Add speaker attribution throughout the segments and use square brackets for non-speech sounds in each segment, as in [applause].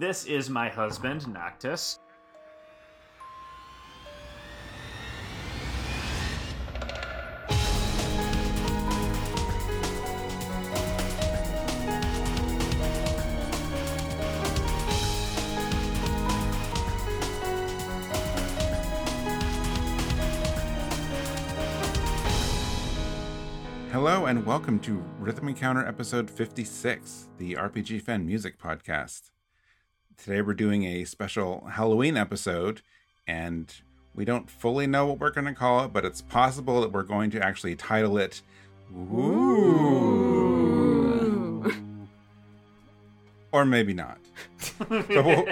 Speaker 1: This is my husband, Noctis.
Speaker 2: Hello and welcome to Rhythm Encounter episode 56, the RPG Fan Music Podcast. Today we're doing a special Halloween episode, and we don't fully know what we're going to call it, but it's possible that we're going to actually title it Ooh. Or maybe not. [laughs] but we'll,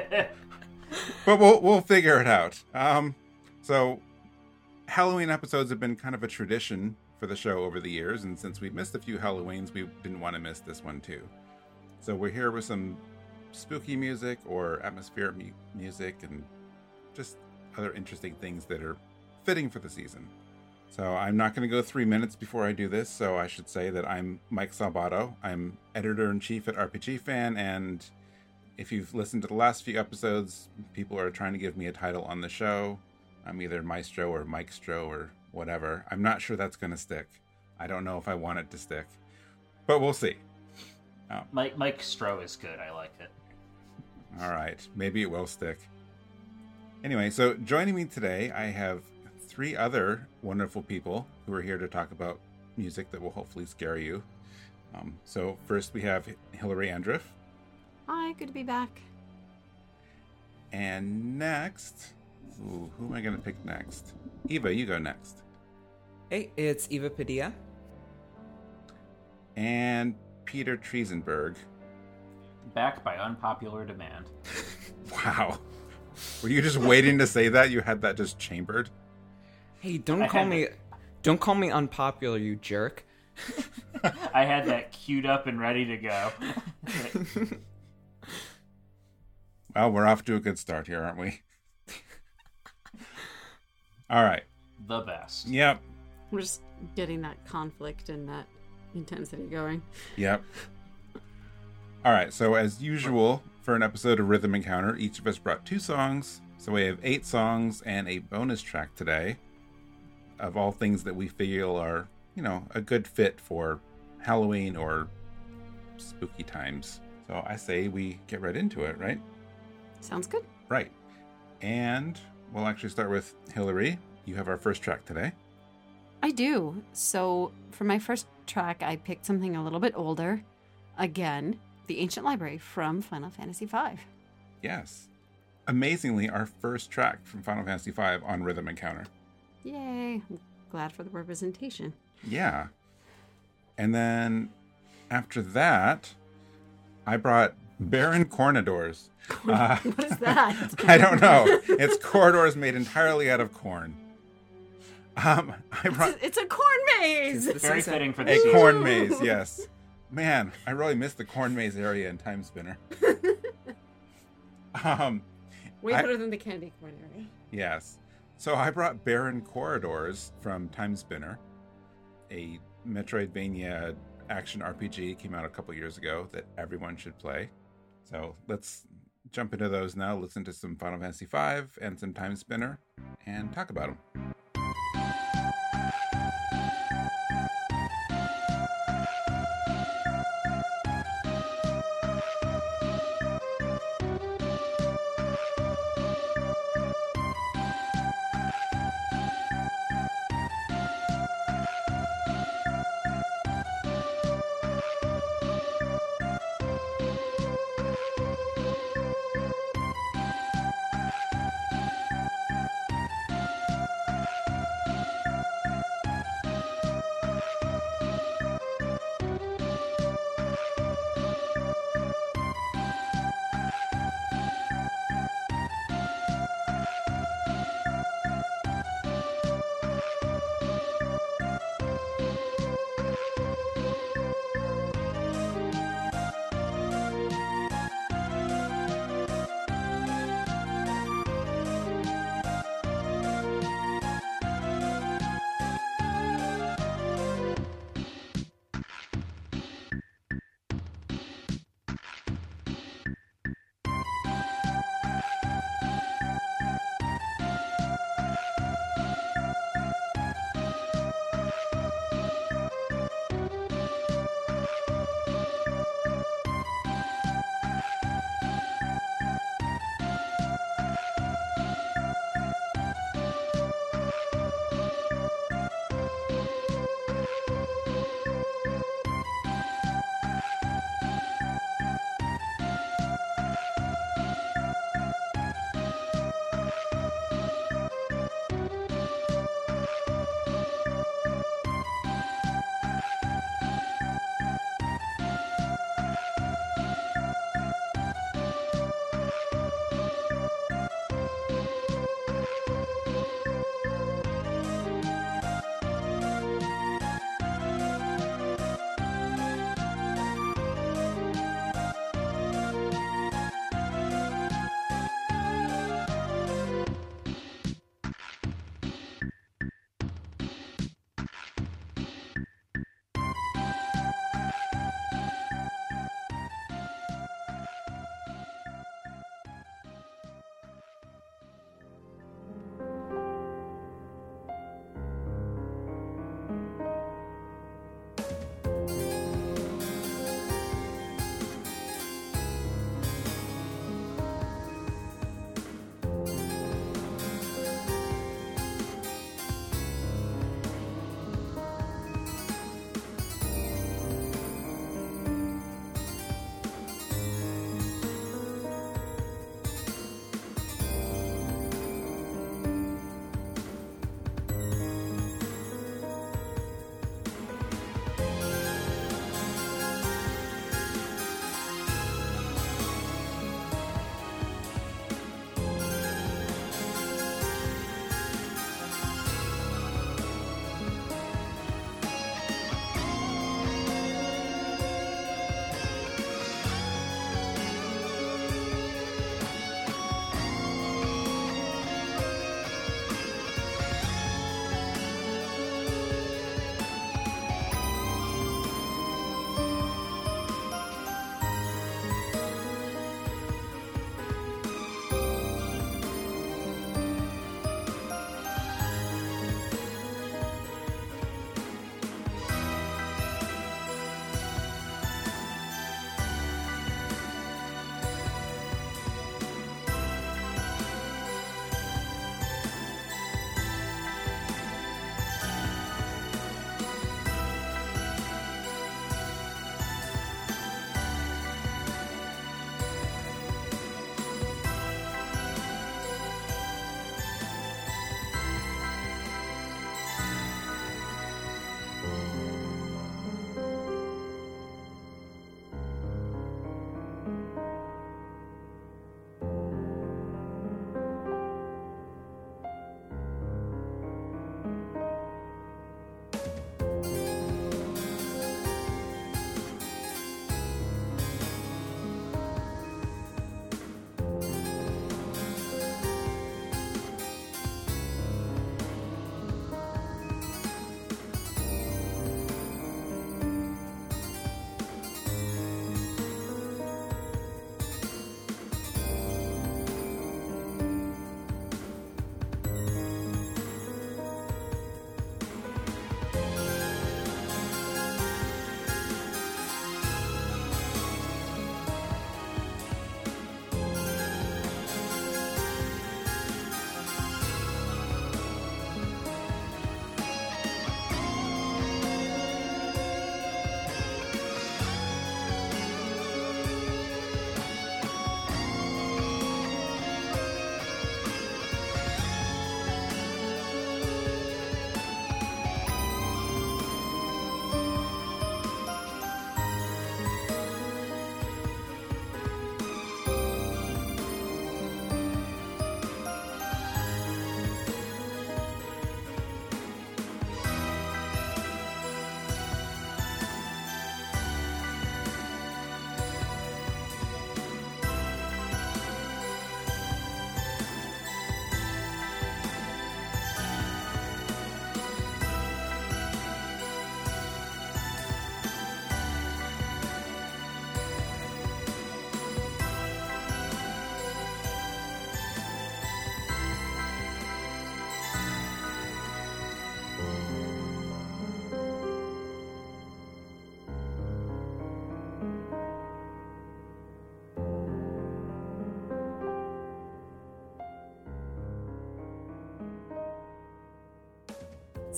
Speaker 2: but we'll, we'll figure it out. Um, so, Halloween episodes have been kind of a tradition for the show over the years, and since we missed a few Halloweens, we didn't want to miss this one too. So we're here with some spooky music or atmospheric mu- music and just other interesting things that are fitting for the season. So I'm not going to go three minutes before I do this, so I should say that I'm Mike Salvato. I'm editor in chief at RPG Fan, and if you've listened to the last few episodes, people are trying to give me a title on the show. I'm either Maestro or Mikestro or whatever. I'm not sure that's going to stick. I don't know if I want it to stick, but we'll see.
Speaker 1: Oh. Mike Mikestro is good. I like it.
Speaker 2: All right, maybe it will stick. Anyway, so joining me today, I have three other wonderful people who are here to talk about music that will hopefully scare you. Um, so first we have Hillary Andriff.
Speaker 3: Hi, good to be back.
Speaker 2: And next, ooh, who am I going to pick next? Eva, you go next.
Speaker 4: Hey, it's Eva Padilla.
Speaker 2: And Peter Triezenberg.
Speaker 1: Back by unpopular demand. [laughs]
Speaker 2: wow. Were you just waiting to say that? You had that just chambered?
Speaker 4: Hey, don't I call me that... don't call me unpopular, you jerk. [laughs]
Speaker 1: I had that queued up and ready to go. [laughs]
Speaker 2: well, we're off to a good start here, aren't we? All right.
Speaker 1: The best.
Speaker 2: Yep.
Speaker 3: We're just getting that conflict and that intensity going.
Speaker 2: Yep. All right. So, as usual, for an episode of Rhythm Encounter, each of us brought two songs. So, we have eight songs and a bonus track today of all things that we feel are, you know, a good fit for Halloween or spooky times. So, I say we get right into it, right?
Speaker 3: Sounds good.
Speaker 2: Right. And we'll actually start with Hillary. You have our first track today.
Speaker 3: I do. So, for my first track, I picked something a little bit older. Again, The Ancient Library from Final Fantasy V.
Speaker 2: Yes. Amazingly, our first track from Final Fantasy V on Rhythm Encounter.
Speaker 3: Yay. I'm glad for the representation.
Speaker 2: Yeah. And then after that, I brought Baron Cornadors.
Speaker 3: Uh, [laughs] what is that? [laughs]
Speaker 2: I don't know. It's corridors made entirely out of corn. Um, I
Speaker 3: brought. It's a, it's a corn maze.
Speaker 1: It's very fitting for
Speaker 2: the a corn maze. Yes, man, I really miss the corn maze area in Timespinner. [laughs]
Speaker 3: um, way better I, than the candy corn area.
Speaker 2: Yes. So I brought Baron Corridors from Timespinner, a Metroidvania action RPG came out a couple years ago that everyone should play. So let's jump into those now, listen to some Final Fantasy V and some Timespinner, and talk about them.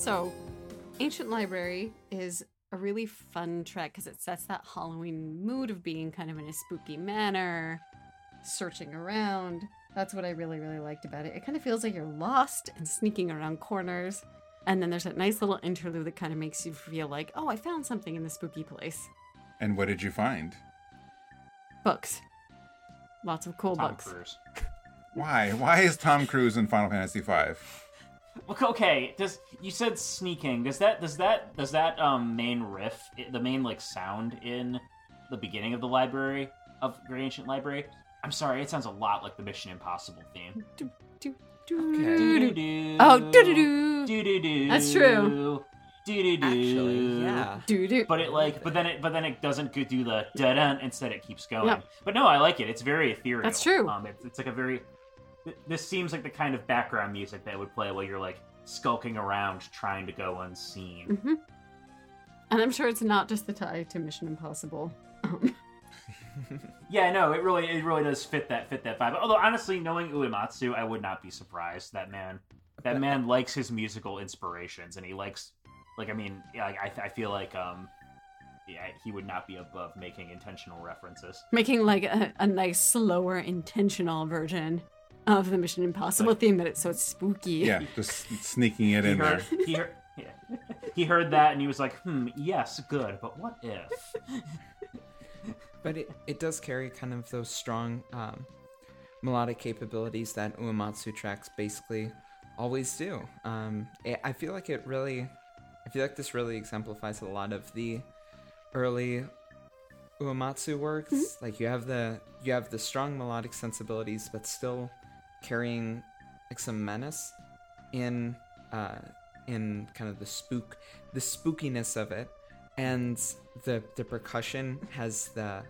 Speaker 3: So, Ancient Library is a really fun track because it sets that Halloween mood of being kind of in a spooky manner, searching around. That's what I really, really liked about it. It kind of feels like you're lost and sneaking around corners. And then there's that nice little interlude that kind of makes you feel like, oh, I found something in the spooky place.
Speaker 2: And what did you find?
Speaker 3: Books. Lots of cool
Speaker 1: Tom
Speaker 3: books.
Speaker 1: Cruise.
Speaker 2: Why? Why is Tom Cruise in Final Fantasy V?
Speaker 1: Okay, Okay, does you said sneaking? Does that does that does that um main riff, the main like sound in the beginning of the library of Great Ancient Library? I'm sorry, it sounds a lot like the Mission Impossible theme.
Speaker 3: Do, do, do,
Speaker 4: Okay.
Speaker 3: do, do.
Speaker 1: Doo-doo-doo.
Speaker 3: Oh. That's true.
Speaker 4: Actually, yeah.
Speaker 3: Do, do.
Speaker 1: But it like, but then it, but then it doesn't do the da da. Instead, it keeps going.
Speaker 3: Yep.
Speaker 1: But no, I like it. It's very ethereal.
Speaker 3: That's true.
Speaker 1: Um, it's, it's like a very. Th- This seems like the kind of background music that would play while you're like skulking around trying to go unseen.
Speaker 3: hmm And I'm sure it's not just the tie to Mission Impossible. Um, [laughs]
Speaker 1: Yeah, no, it really, it really does fit that fit that vibe. Although honestly, knowing Uematsu, I would not be surprised. That man, that man likes his musical inspirations, and he likes, like, I mean, yeah, I, I feel like, um, yeah, he would not be above making intentional references.
Speaker 3: making like a, a nice, slower, intentional version of the Mission Impossible theme that it's so spooky.
Speaker 2: Yeah, just sneaking it
Speaker 1: He
Speaker 2: in there.
Speaker 1: he heard, yeah. he heard that, and he was like, "Hmm, yes, good, but what if?"
Speaker 4: But it, it does carry kind of those strong um, melodic capabilities that Uematsu tracks basically always do. Um, it, I feel like it really, I feel like this really exemplifies a lot of the early Uematsu works. Like you have the you have the strong melodic sensibilities, but still carrying like some menace in uh, in kind of the spook the spookiness of it. And the the percussion has the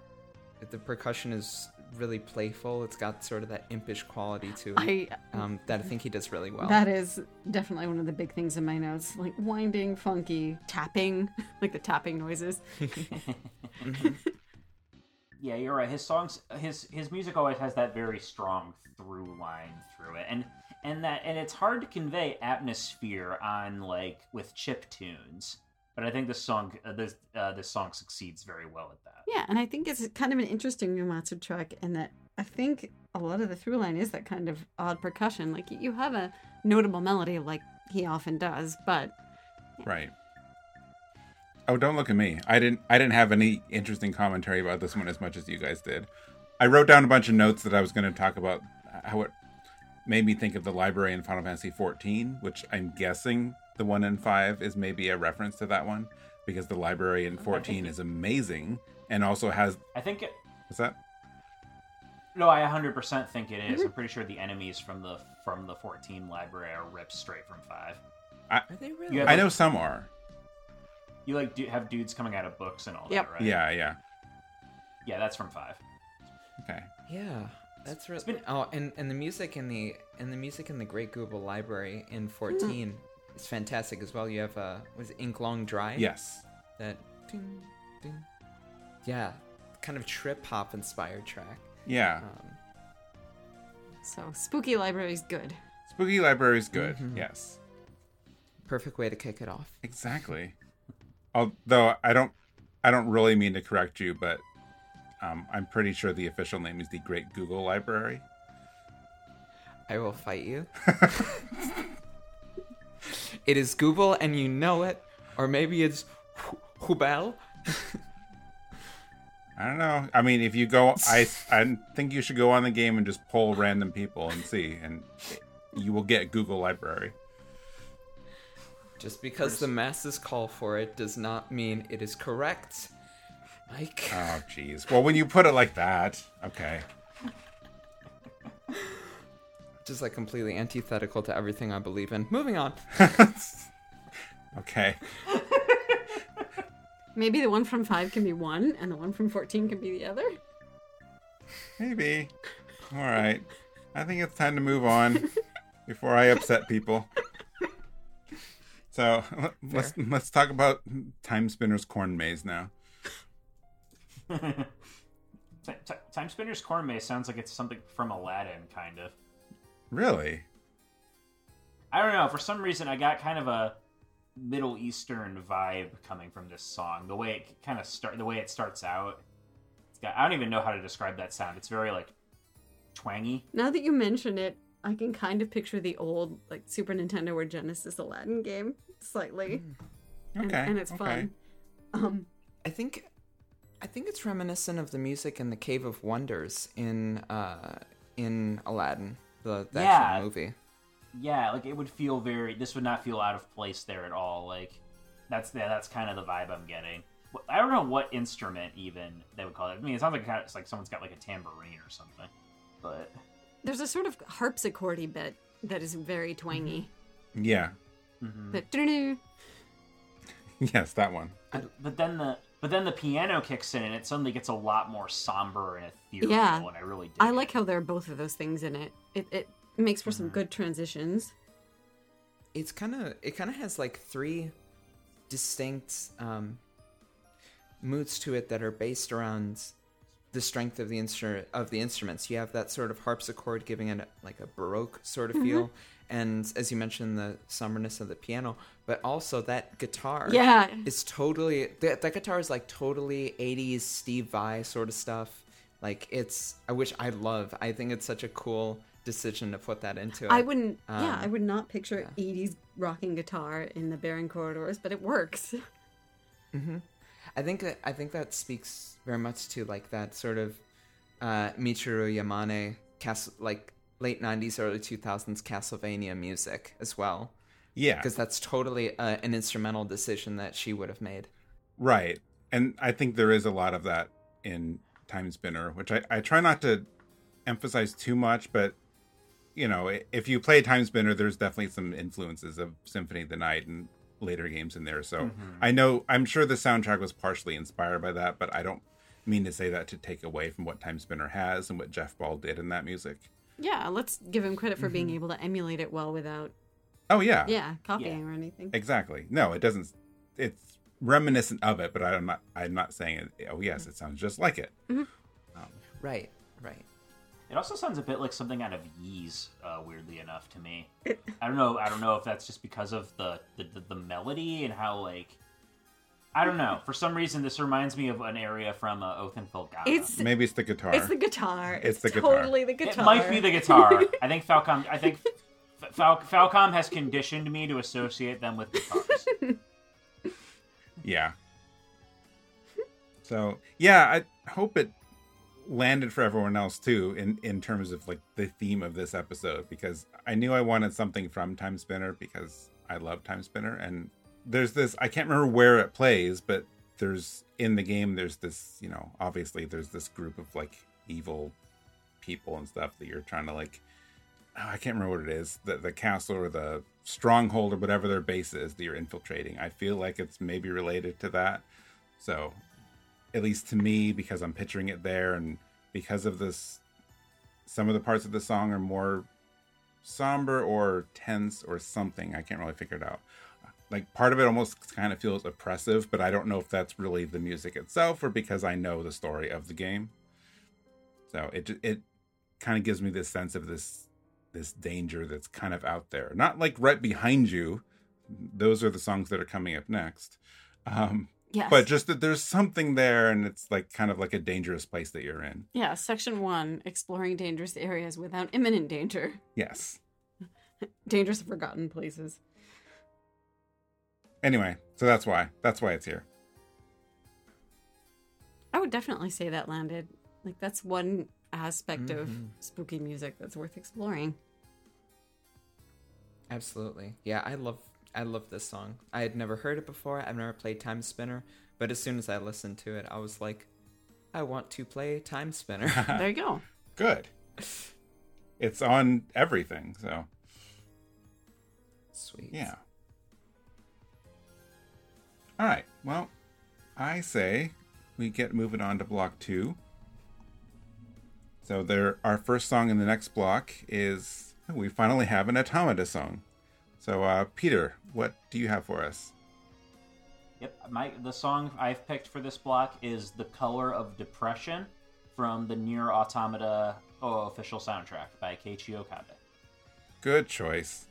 Speaker 4: the percussion is really playful. It's got sort of that impish quality to it
Speaker 3: I
Speaker 4: um, that i think he does really well.
Speaker 3: That is definitely one of the big things in my notes, like winding, funky, tapping, [laughs] like the tapping noises. [laughs] [laughs]
Speaker 1: Yeah, you're right. His songs, his his music always has that very strong through line through it, and and that and it's hard to convey atmosphere on like with chip tunes. But I think this song, uh, this uh, this song succeeds very well at that.
Speaker 3: Yeah, and I think it's kind of an interesting Uematsu track in that I think a lot of the through line is that kind of odd percussion. Like you have a notable melody like he often does, but
Speaker 2: Right. Oh, don't look at me. I didn't. I didn't have any interesting commentary about this one as much as you guys did. I wrote down a bunch of notes that I was going to talk about how it made me think of the library in Final Fantasy XIV, which I'm guessing the one in five is maybe a reference to that one because the library in 14 is amazing and also has.
Speaker 1: I think. It,
Speaker 2: What's that?
Speaker 1: no, I 100% think it is. I'm pretty sure the enemies from the from the 14 library are ripped straight from five.
Speaker 4: are they really
Speaker 1: You
Speaker 2: I know some are.
Speaker 1: You like do, have dudes coming out of books and all
Speaker 3: Yep.
Speaker 1: that, right?
Speaker 2: Yeah, yeah.
Speaker 1: Yeah, that's from five.
Speaker 2: Okay.
Speaker 4: yeah that's really
Speaker 1: been-
Speaker 4: oh and and the music in the and the music in the great google library in 14 is fantastic as well you have uh was it ink long dry
Speaker 2: Yes.
Speaker 4: that ding, ding. yeah kind of trip hop inspired track
Speaker 2: Yeah.
Speaker 4: um,
Speaker 3: so spooky library is good.
Speaker 2: Spooky library is good.
Speaker 4: Mhm.
Speaker 2: Yes.
Speaker 4: perfect way to kick it off
Speaker 2: Exactly. Although I don't, I don't really mean to correct you, but um, I'm pretty sure the official name is the Great Gubal Library.
Speaker 4: I will fight you. [laughs] [laughs] it is Google and you know it. Or maybe it's Hu- Hubel. [laughs]
Speaker 2: I don't know. I mean, if you go, I, I think you should go on the game and just poll random people and see, and you will get Google Library.
Speaker 4: Just because the masses call for it does not mean it is correct. Mike.
Speaker 2: Oh, jeez. Well, when you put it like that, okay. [laughs]
Speaker 4: Just like completely antithetical to everything I believe in. Moving on. [laughs]
Speaker 2: Okay. [laughs]
Speaker 3: Maybe the one from five can be one, and the one from fourteen can be the other.
Speaker 2: Maybe. All right. I think it's time to move on before I upset people. So let- [laughs] let's let's talk about Timespinner's Corn Maze now. [laughs]
Speaker 1: Ti- Ti- Timespinner's Corn Maze sounds like it's something from Aladdin, kind of.
Speaker 2: Really?
Speaker 1: I don't know. For some reason, I got kind of a Middle Eastern vibe coming from this song. The way it kind of start, the way it starts out. It's got, I don't even know how to describe that sound. It's very like twangy.
Speaker 3: Now that you mention it, I can kind of picture the old like Super Nintendo or Genesis Aladdin game slightly, and,
Speaker 2: Okay.
Speaker 3: and it's
Speaker 2: okay.
Speaker 3: fun. Um,
Speaker 4: I think, I think it's reminiscent of the music in the Cave of Wonders in uh, in Aladdin, the, the
Speaker 1: Yeah.
Speaker 4: actual movie.
Speaker 1: Yeah, like it would feel very. This would not feel out of place there at all. Like that's yeah, that's kind of the vibe I'm getting. I don't know what instrument even they would call it. I mean, it sounds like kind of, it's like someone's got like a tambourine or something. But
Speaker 3: there's a sort of harpsichordy bit that is very twangy.
Speaker 2: Yeah.
Speaker 1: mhm.
Speaker 3: But. [laughs]
Speaker 2: Yes, that one.
Speaker 1: but, but then the but then the piano kicks in and it suddenly gets a lot more somber and ethereal.
Speaker 3: Yeah.
Speaker 1: and I really dig
Speaker 3: I
Speaker 1: it.
Speaker 3: like how there are both of those things in it. It it makes for some
Speaker 1: Mm-hmm.
Speaker 3: good transitions.
Speaker 4: It's kind of it kind of has like three distinct um, moods to it that are based around the strength of the instrument of the instruments. You have that sort of harpsichord giving it like a baroque sort of feel, and as you mentioned, the somberness of the piano, but also that guitar.
Speaker 3: Yeah.
Speaker 4: is totally that, that guitar is like totally 80s Steve Vai sort of stuff. Like it's I wish I love. I think it's such a cool decision to put that into it.
Speaker 3: I wouldn't. yeah,
Speaker 4: Um,
Speaker 3: I would not picture '80s rocking guitar in the Baron corridors, but it works.
Speaker 4: I think that I think that speaks very much to like that sort of uh, Michiru Yamane cas- like late 90s early 2000s Castlevania music as well
Speaker 2: Yeah.
Speaker 4: because that's totally uh, an instrumental decision that she would have made.
Speaker 2: Right. And I think there is a lot of that in Timespinner, which I, I try not to emphasize too much, but you know, if you play Timespinner, there's definitely some influences of Symphony of the Night and later games in there. So mm-hmm. I know I'm sure the soundtrack was partially inspired by that, but I don't mean to say that to take away from what Timespinner has and what Jeff Ball did in that music.
Speaker 3: yeah, let's give him credit for being mm-hmm. able to emulate it well without,
Speaker 2: Oh yeah.
Speaker 3: yeah, copying or anything.
Speaker 2: Exactly. No, it doesn't it's reminiscent of it, but I'm not I'm not saying it oh yes, mm-hmm. it sounds just like it.
Speaker 4: Right, right.
Speaker 1: It also sounds a bit like something out of Ys, uh, weirdly enough to me. I don't know. I don't know if that's just because of the the, the, the melody and how like I don't know. For some reason, this reminds me of an area from uh, Oath and Felghana.
Speaker 3: It's
Speaker 2: Maybe it's the guitar.
Speaker 3: it's the guitar.
Speaker 2: It's
Speaker 3: It's,
Speaker 2: the guitar.
Speaker 3: totally the guitar.
Speaker 1: it
Speaker 3: guitar.
Speaker 1: might be the guitar. I think Falcom. I think [laughs] Fal- Falcom has conditioned me to associate them with guitars. [laughs]
Speaker 2: Yeah. So yeah, I hope it landed for everyone else too in in terms of like the theme of this episode because I knew I wanted something from Timespinner because I love Timespinner and there's this I can't remember where it plays but there's in the game there's this you know obviously there's this group of like evil people and stuff that you're trying to like oh, I can't remember what it is the the castle or the stronghold or whatever their base is that you're infiltrating. I feel like it's maybe related to that. So, at least to me, because I'm picturing it there, and because of this, some of the parts of the song are more somber or tense or something. I can't really figure it out. Like part of it almost kind of feels oppressive, but I don't know if that's really the music itself or because I know the story of the game. So it it kind of gives me this sense of this this danger that's kind of out there. Not like right behind you. Those are the songs that are coming up next. Um,
Speaker 3: Yes.
Speaker 2: but just that there's something there and it's like kind of like a dangerous place that you're in.
Speaker 3: yeah, section one: exploring dangerous areas without imminent danger.
Speaker 2: Yes. [laughs]
Speaker 3: Dangerous forgotten places.
Speaker 2: Anyway, so that's why. That's why it's here.
Speaker 3: I would definitely say that landed. Like that's one aspect of
Speaker 2: Mm-hmm.
Speaker 3: spooky music that's worth exploring.
Speaker 4: Absolutely. Yeah, I love I love this song. I had never heard it before. I've never played Timespinner, but as soon as I listened to it, I was like, I want to play Timespinner. [laughs]
Speaker 3: there you go.
Speaker 2: Good. It's on everything, so
Speaker 4: Sweet.
Speaker 2: yeah. All right. Well, I say we get moving on to block 2. So there our first song in the next block is we finally have an automata song. So uh Peter, what do you have for us?
Speaker 1: Yep, my the song I've picked for this block is "The Color of Depression" from the Nier Automata oh, official soundtrack by Keiichi Okabe.
Speaker 2: Good choice.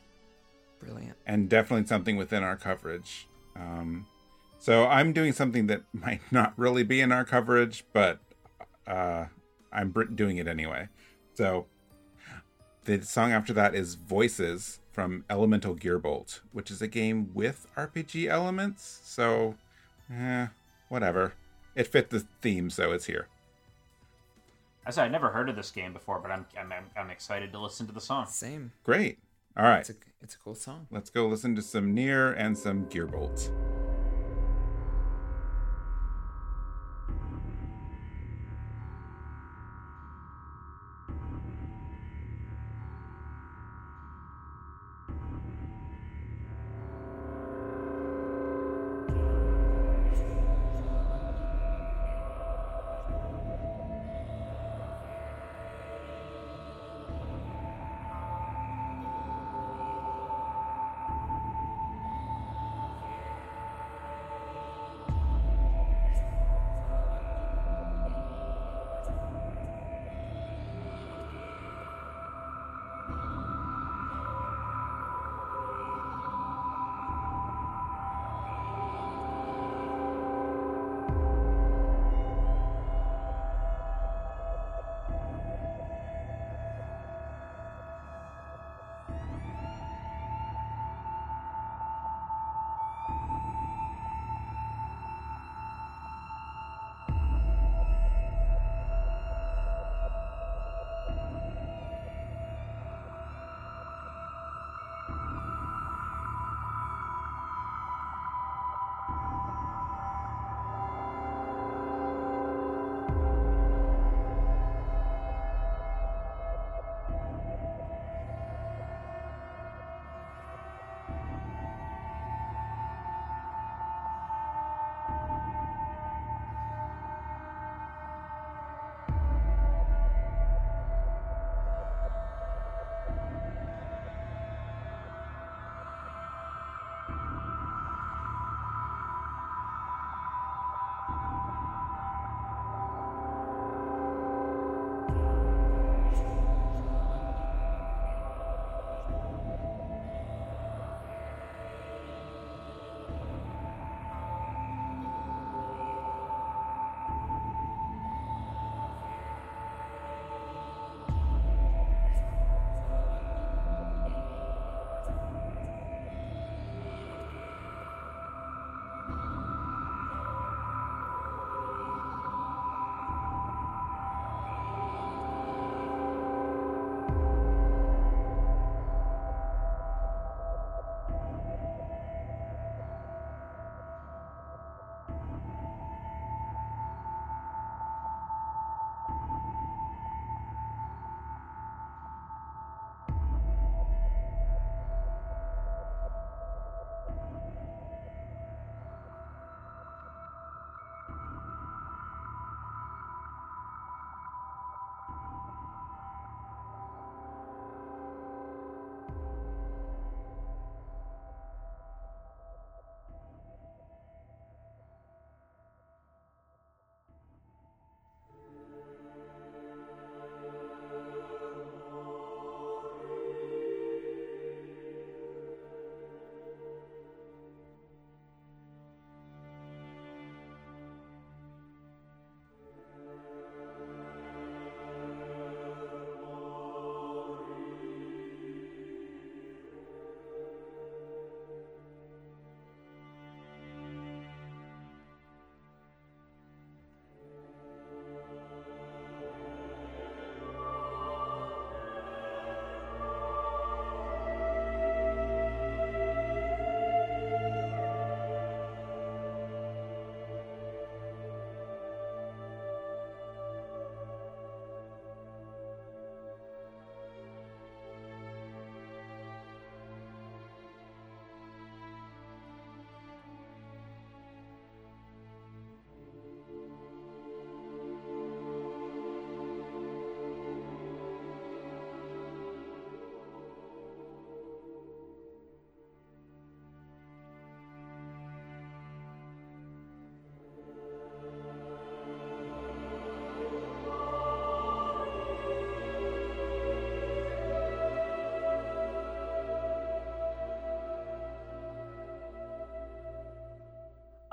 Speaker 4: Brilliant.
Speaker 2: and definitely something within our coverage. Um, so I'm doing something that [laughs] might not really be in our coverage, but uh, I'm br- doing it anyway. So the song after that is Voices from Elemental Gearbolt, which is a game with RPG elements. So, eh, whatever. It fit the theme, so it's here.
Speaker 1: I said I'd never heard of this game before, but I'm I'm, I'm, I'm excited to listen to the song.
Speaker 4: Same.
Speaker 2: Great. All right,
Speaker 4: It's a it's a cool song.
Speaker 2: let's go listen to some Nier and some Gearbolt.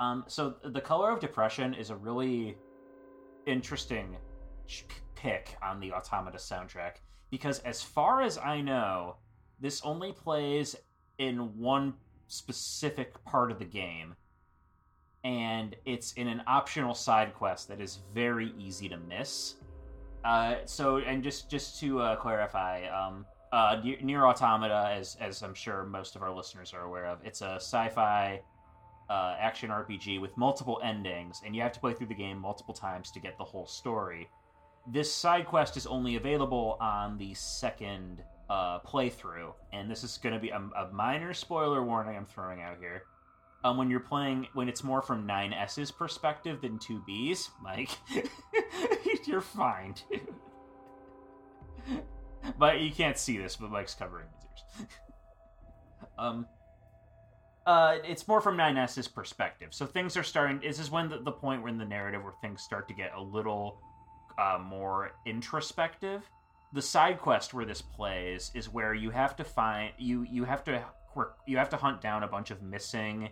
Speaker 1: Um, so the color of depression is a really interesting pick on the Automata soundtrack because, as far as I know, this only plays in one specific part of the game, and it's in an optional side quest that is very easy to miss. Uh, so, and just just to uh, clarify, um, uh, Nier Automata, as as I'm sure most of our listeners are aware of, it's a sci-fi uh, action RPG with multiple endings, and you have to play through the game multiple times to get the whole story. This side quest is only available on the second uh, playthrough, and this is going to be a, a, minor spoiler warning I'm throwing out here. Um, when you're playing, when it's more from 9S's perspective than 2B's, Mike, [laughs] you're fine, but you can't see this, but Mike's covering his ears. [laughs] um, uh, it's more from 9S's perspective. So things are starting. This is when the, the point where in the narrative where things start to get a little uh, more introspective. The side quest where this plays is where you have to find you you have to you have to hunt down a bunch of missing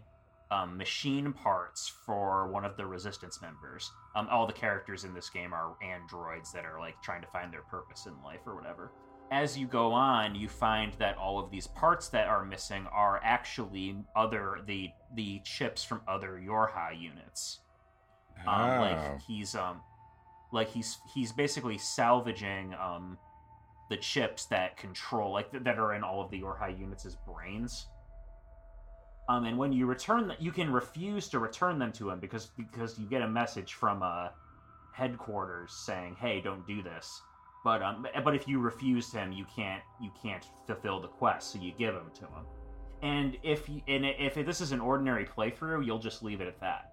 Speaker 1: um, machine parts for one of the resistance members. Um, all the characters in this game are androids that are like trying to find their purpose in life or whatever. As you go on, you find that all of these parts that are missing are actually other the the chips from other Yorha units.
Speaker 2: Oh.
Speaker 1: Um, like he's um like he's he's basically salvaging um the chips that control like that are in all of the Yorha units as brains um, and when you return that, you can refuse to return them to him because because you get a message from uh, headquarters saying, "Hey, don't do this." But um, but if you refuse him, you can't you can't fulfill the quest, so you give him to him. And if and if this is an ordinary playthrough, you'll just leave it at that.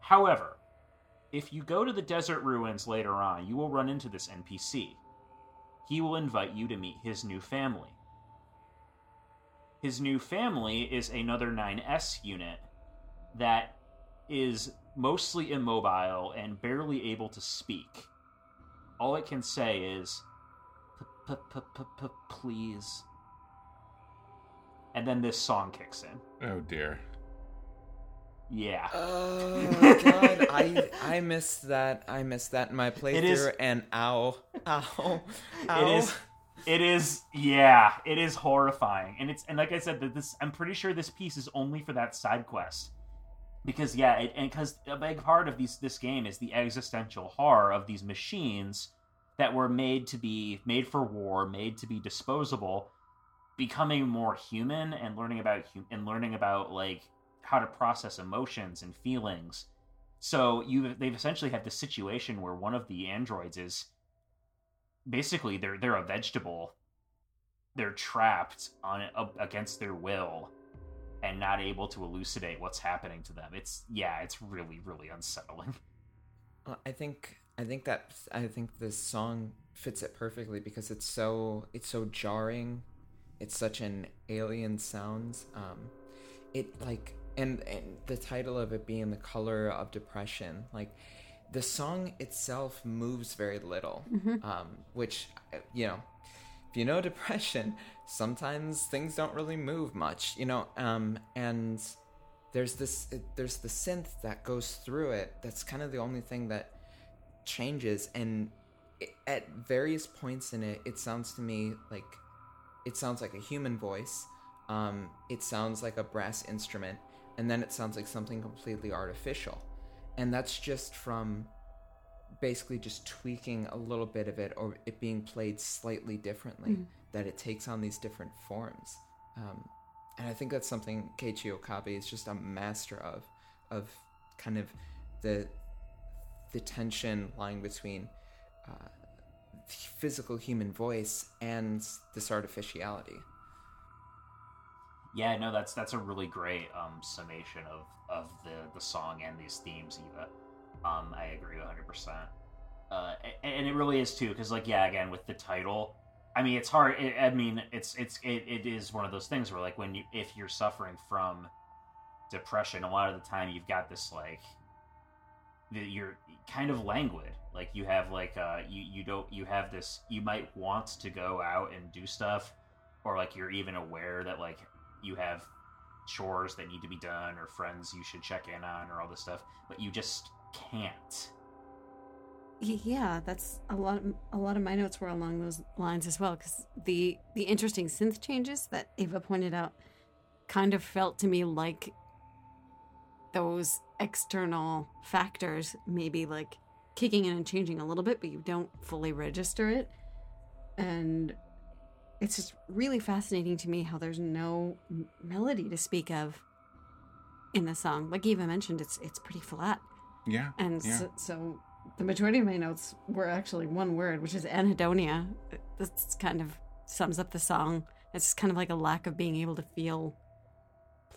Speaker 1: However, if you go to the desert ruins later on, you will run into this NPC. He will invite you to meet his new family. His new family is another 9S unit that is mostly immobile and barely able to speak. All I can say is, please. And then this song kicks in.
Speaker 2: Oh dear.
Speaker 1: Yeah.
Speaker 4: Oh [laughs] god, I I missed that. I missed that in my playthrough,
Speaker 1: is-
Speaker 4: and ow, ow, ow.
Speaker 1: It is. It is. Yeah. It is horrifying, and it's and like I said, that this. I'm pretty sure this piece is only for that side quest, because yeah, it, and because a big part of these this game is the existential horror of these machines that were made to be made for war, made to be disposable, becoming more human and learning about and learning about like how to process emotions and feelings. So you they've essentially had this situation where one of the androids is basically they're they're a vegetable. They're trapped on against their will and not able to elucidate what's happening to them. It's yeah, it's really really unsettling. [laughs]
Speaker 4: Well, I think I think that I think this song fits it perfectly because it's so it's so jarring. It's such an alien sounds. Um, it like and, and the title of it being the color of depression, like the song itself moves very little, um, which you know, if you know [laughs] depression, sometimes things don't really move much, you know. Um, and there's this there's the synth that goes through it. That's kind of the only thing that changes, and it, at various points in it, it sounds to me like it sounds like a human voice. Um, it sounds like a brass instrument, and then it sounds like something completely artificial and that's just from basically just tweaking a little bit of it or it being played slightly differently that it takes on these different forms. Um, and i think that's something keiichi okabe is just a master of of kind of the the tension lying between uh, physical human voice and this artificiality.
Speaker 1: Yeah, no, that's that's a really great um, summation of, of the, the song and these themes, Eva. Um, I agree 100%. Uh, and, and it really is too, because like yeah, again with the title, I mean it's hard. It, I mean it's it's it, it is one of those things where like when you if you're suffering from depression, a lot of the time you've got this like that you're kind of languid. Like you have like uh you you don't you have this you might want to go out and do stuff, or like you're even aware that like you have chores that need to be done or friends you should check in on or all this stuff, but you just can't.
Speaker 3: Yeah, that's a lot. Of, a lot of my notes were along those lines as well, because the the interesting synth changes that Ava pointed out kind of felt to me like those external factors, maybe like kicking in and changing a little bit, but you don't fully register it, and it's just really fascinating to me how there's no melody to speak of in the song. Like Eva mentioned, it's it's pretty flat.
Speaker 2: Yeah.
Speaker 3: And
Speaker 2: Yeah.
Speaker 3: so, so the majority of my notes were actually one word, which is anhedonia. This kind of sums up the song. It's kind of like a lack of being able to feel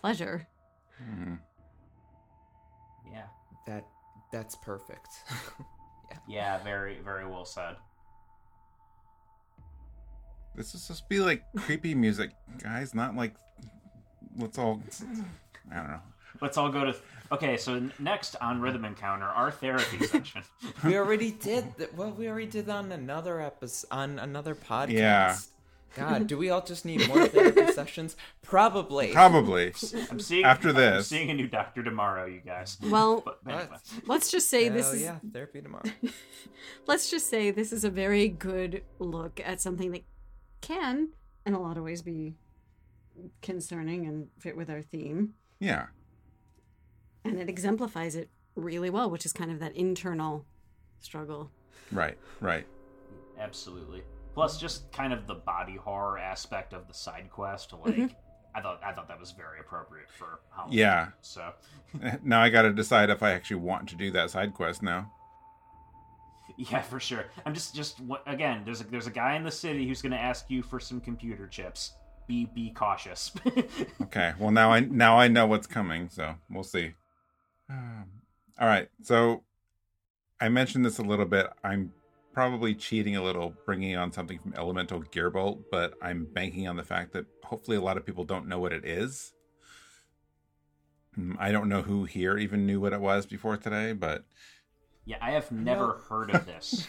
Speaker 3: pleasure.
Speaker 2: Hmm.
Speaker 1: Yeah.
Speaker 4: That that's perfect. [laughs]
Speaker 1: Yeah, very, very well said.
Speaker 2: This is supposed to be like creepy music, guys. Not like let's all. I don't know.
Speaker 1: Let's all go to. Okay, so next on Rhythm Encounter, our therapy [laughs] session.
Speaker 4: we already did that. Well, we already did on another episode on another podcast.
Speaker 2: Yeah.
Speaker 4: God, do we all just need more [laughs] therapy sessions? Probably.
Speaker 2: Probably. [laughs]
Speaker 1: I'm seeing
Speaker 2: After
Speaker 1: I'm
Speaker 2: this.
Speaker 1: seeing a new doctor tomorrow, you guys.
Speaker 3: Well,
Speaker 1: But anyway.
Speaker 3: Let's just say this is
Speaker 4: yeah, therapy tomorrow.
Speaker 3: let's just say this is a very good look at something that can in a lot of ways be concerning and fit with our theme.
Speaker 2: Yeah.
Speaker 3: And it exemplifies it really well, which is kind of that internal struggle.
Speaker 2: Right. Right.
Speaker 1: Absolutely. Plus, just kind of the body horror aspect of the side quest. Like,
Speaker 3: Mhm.
Speaker 1: I thought I thought that was very appropriate for Halloween.
Speaker 2: Yeah.
Speaker 1: So, [laughs]
Speaker 2: Now I got to decide if I actually want to do that side quest now. [laughs]
Speaker 1: yeah, for sure. I'm just just what- again. There's a, there's a guy in the city who's going to ask you for some computer chips. Be be cautious. [laughs]
Speaker 2: Okay. Well, now I now I know what's coming, so we'll see. Um, all right. So I mentioned this a little bit. I'm probably cheating a little, bringing on something from Elemental Gearbolt, but I'm banking on the fact that hopefully a lot of people don't know what it is. Mm, I don't know who here even knew what it was before today, but
Speaker 1: yeah, I have never
Speaker 4: No.
Speaker 1: heard of [laughs] this.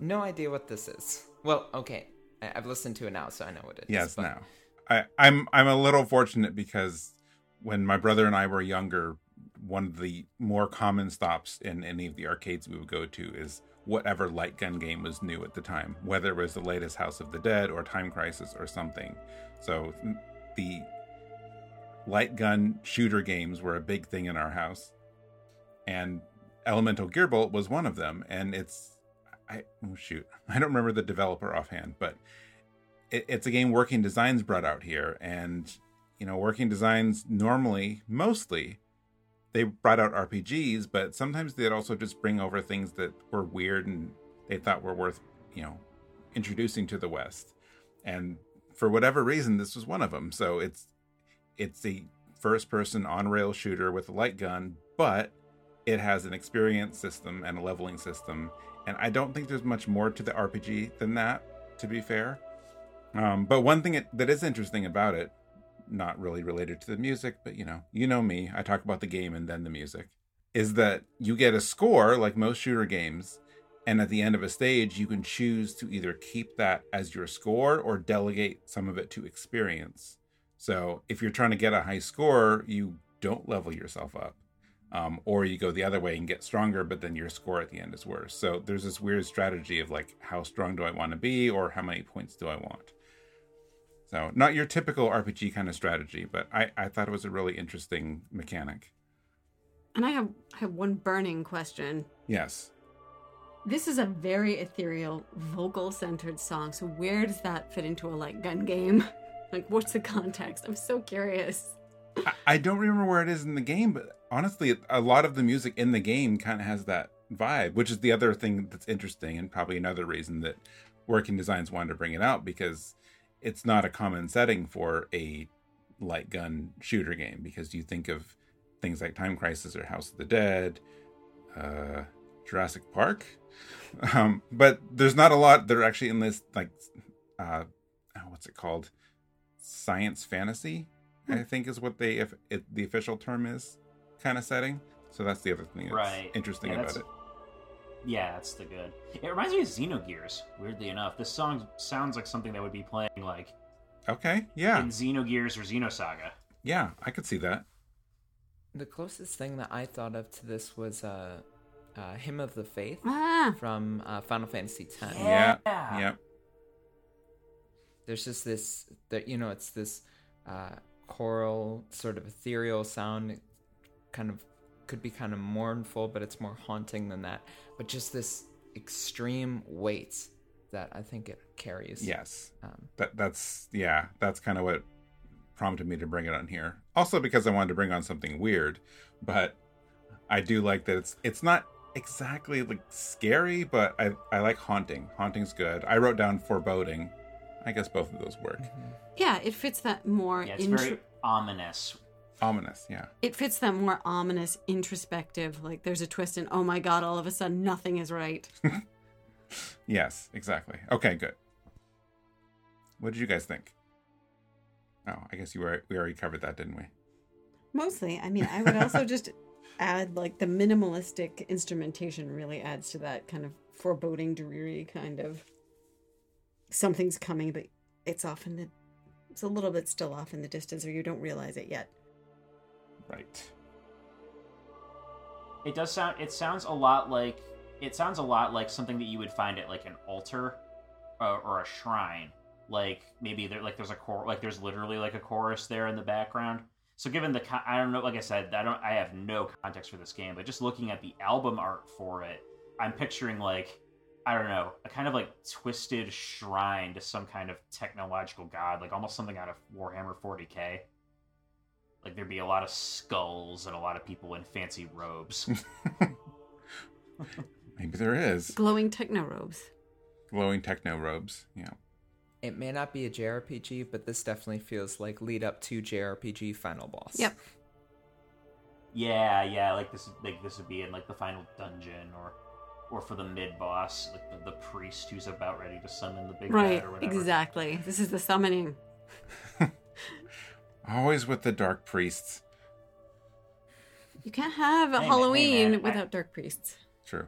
Speaker 4: No idea what this is. Well, okay. I- I've listened to it now, so I know what it is.
Speaker 2: yes,
Speaker 4: but-
Speaker 2: now I, I'm I'm a little fortunate because when my brother and I were younger, one of the more common stops in any of the arcades we would go to is whatever light gun game was new at the time, whether it was the latest House of the Dead or Time Crisis or something. So the light gun shooter games were a big thing in our house, and Elemental Gearbolt was one of them. And it's I oh shoot, [laughs] I don't remember the developer offhand, but it, it's a game Working Designs brought out here, and you know, Working Designs normally, mostly, they brought out RPGs, but sometimes they'd also just bring over things that were weird and they thought were worth, you know, introducing to the West. And for whatever reason, this was one of them. So it's it's a first-person on-rail shooter with a light gun, but it has an experience system and a leveling system. And I don't think there's much more to the RPG than that, to be fair. Um, but one thing it, that is interesting about it, not really related to the music, but you know, you know me, I talk about the game and then the music, is that you get a score like most shooter games, and at the end of a stage, you can choose to either keep that as your score or delegate some of it to experience. So if you're trying to get a high score, you don't level yourself up. Um, or you go the other way and get stronger, but then your score at the end is worse. So there's this weird strategy of like, how strong do I want to be, or how many points do I want? So not your typical RPG kind of strategy, but I, I thought it was a really interesting mechanic.
Speaker 3: And I have I have one burning question.
Speaker 2: Yes.
Speaker 3: This is a very ethereal, vocal centered song. So where does that fit into a light gun game? [laughs] Like what's the context? I'm so curious.
Speaker 2: I, I don't remember where it is in the game, but honestly, a lot of the music in the game kind of has that vibe, which is the other thing that's interesting and probably another reason that Working Designs wanted to bring it out because it's not a common setting for a light gun shooter game because you think of things like Time Crisis or House of the Dead, uh, Jurassic Park, [laughs] um, but there's not a lot that are actually in this like uh, oh, what's it called, science fantasy. I think is what they if it, the official term is kind of setting. So that's the other thing that's
Speaker 1: Right.
Speaker 2: interesting
Speaker 1: Yeah,
Speaker 2: about it.
Speaker 1: Yeah, that's the good. It reminds me of Xenogears. Weirdly enough, this song sounds like something that would be playing like
Speaker 2: Okay, yeah,
Speaker 1: in Xenogears or Xenosaga.
Speaker 2: Yeah, I could see that.
Speaker 4: The closest thing that I thought of to this was uh, uh, Hymn of the Faith
Speaker 3: Ah,
Speaker 4: from uh, Final Fantasy X.
Speaker 2: Yeah.
Speaker 1: Yeah.
Speaker 2: Yep.
Speaker 4: There's just this, that you know, it's this uh, choral, sort of ethereal sound. It kind of could be kind of mournful, but it's more haunting than that. But just this extreme weight that I think it carries.
Speaker 2: Yes.
Speaker 4: Um,
Speaker 2: That that's yeah, that's kind of what prompted me to bring it on here. Also because I wanted to bring on something weird, but I do like that it's it's not exactly like scary, but I I like haunting. Haunting's good. I wrote down foreboding. I guess both of those work.
Speaker 3: yeah, it fits that more.
Speaker 1: Yeah, it's
Speaker 3: intro-
Speaker 1: very ominous.
Speaker 2: Ominous, yeah.
Speaker 3: it fits that more ominous, introspective. Like there's a twist, and oh my god, all of a sudden nothing is right. [laughs]
Speaker 2: Yes, exactly. Okay, good. What did you guys think? Oh, I guess you were we already covered that, didn't we?
Speaker 3: Mostly, I mean, I would also just [laughs] add like the minimalistic instrumentation really adds to that kind of foreboding, dreary kind of something's coming, but it's off in the it's a little bit still off in the distance, or you don't realize it yet.
Speaker 2: Right.
Speaker 1: It does sound. It sounds a lot like. It sounds a lot like something that you would find at like an altar, uh, or a shrine. Like maybe there, like there's a chor, like there's literally like a chorus there in the background. So given the, I don't know, like I said, I don't, I have no context for this game, but just looking at the album art for it, I'm picturing like, I don't know, a kind of like twisted shrine to some kind of technological god, like almost something out of Warhammer 40k. Like there'd be a lot of skulls and a lot of people in fancy robes. [laughs]
Speaker 2: Maybe there is.
Speaker 3: Glowing techno robes.
Speaker 2: Glowing techno robes. Yeah.
Speaker 4: it may not be a JRPG, but this definitely feels like lead up to JRPG final boss.
Speaker 3: Yep.
Speaker 1: Yeah, yeah, like this like this would be in like the final dungeon or or for the mid boss, like the, the priest who's about ready to summon the big
Speaker 3: Right,
Speaker 1: bad or whatever.
Speaker 3: exactly. This is the summoning. [laughs]
Speaker 2: Always with the dark priests.
Speaker 3: You can't have a
Speaker 1: Hey, man, hey,
Speaker 3: Halloween
Speaker 1: man, I-
Speaker 3: without dark priests.
Speaker 2: True.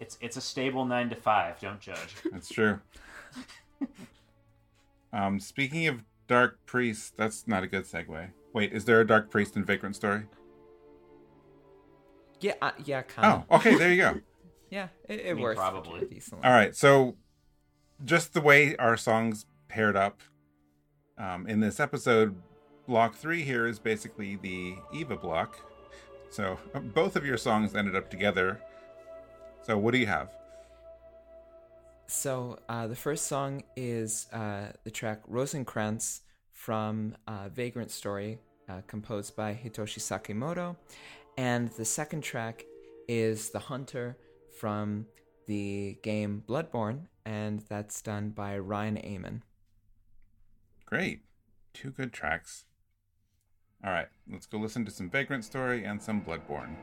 Speaker 1: It's it's a stable nine to five, don't judge. [laughs]
Speaker 2: That's true. um, speaking of dark priests, that's not a good segue. Wait, is there a dark priest in Vagrant Story?
Speaker 4: Yeah, uh, yeah, kind of.
Speaker 2: Oh, okay, there you go. [laughs]
Speaker 4: Yeah, it, it
Speaker 1: mean,
Speaker 4: works
Speaker 1: probably.
Speaker 4: decently.
Speaker 2: All right, so just the way our songs paired up um, in this episode, block three here is basically the Eva block. So uh, both of your songs ended up together. So what do you have?
Speaker 4: So uh, the first song is uh, the track Rosencrantz from uh, Vagrant Story, uh, composed by Hitoshi Sakimoto. And the second track is The Hunter from the game Bloodborne, and that's done by Ryan Amon.
Speaker 2: Great. Two good tracks. All right, let's go listen to some Vagrant Story and some Bloodborne.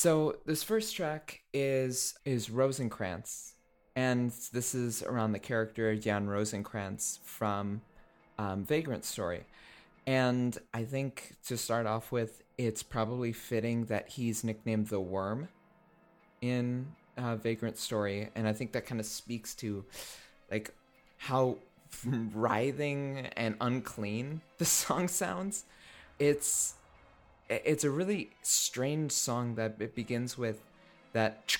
Speaker 4: So this first track is is Rosencrantz, and this is around the character Jan Rosencrantz from um, Vagrant Story. And I think to start off with, it's probably fitting that he's nicknamed the Worm in uh, Vagrant Story, and I think that kind of speaks to like how [laughs] writhing and unclean the song sounds. It's it's a really strange song that it begins with that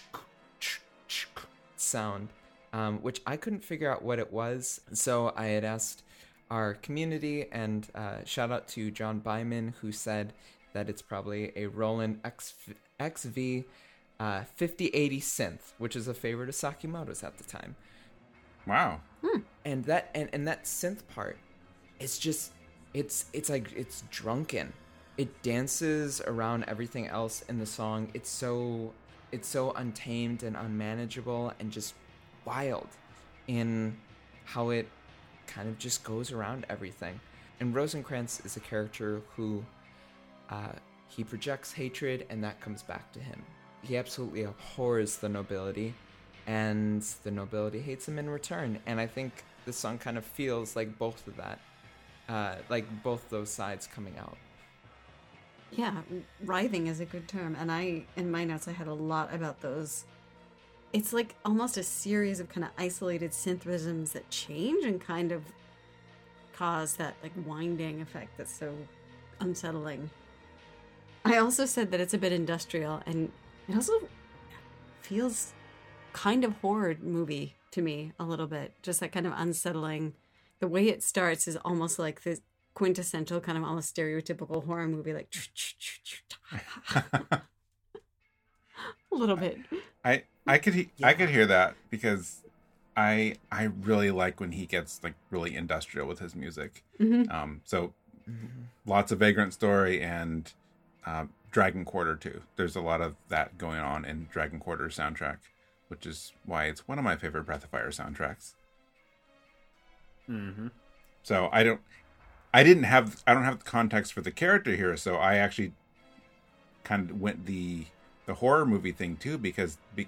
Speaker 4: sound, um, which I couldn't figure out what it was. So I had asked our community, and uh, shout out to John Byman, who said that it's probably a Roland X- XV uh, 5080 synth, which is a favorite of Sakimoto's at the time.
Speaker 2: Wow.
Speaker 3: Hmm.
Speaker 4: And that and, and that synth part is just it's it's like it's drunken. It dances around everything else in the song. It's so it's so untamed and unmanageable and just wild in how it kind of just goes around everything. And Rosencrantz is a character who uh, he projects hatred and that comes back to him. He absolutely abhors the nobility and the nobility hates him in return. And I think this song kind of feels like both of that, uh, like both those sides coming out.
Speaker 3: Yeah, writhing is a good term. And I, in my notes, I had a lot about those. It's like almost a series of kind of isolated synth rhythms that change and kind of cause that like winding effect that's so unsettling. I also said that it's a bit industrial and it also feels kind of horror movie to me a little bit. Just that kind of unsettling. The way it starts is almost like the quintessential kind of almost stereotypical horror movie, like [laughs] a little bit.
Speaker 2: I I could he- I could hear that because I I really like when he gets like really industrial with his music.
Speaker 3: Mhm.
Speaker 2: Um, so lots of Vagrant Story and uh, Dragon Quarter too. There's a lot of that going on in Dragon Quarter soundtrack, which is why it's one of my favorite Breath of Fire soundtracks.
Speaker 1: Mm-hmm.
Speaker 2: So I don't, I didn't have, I don't have the context for the character here. So I actually kind of went the the horror movie thing too because be,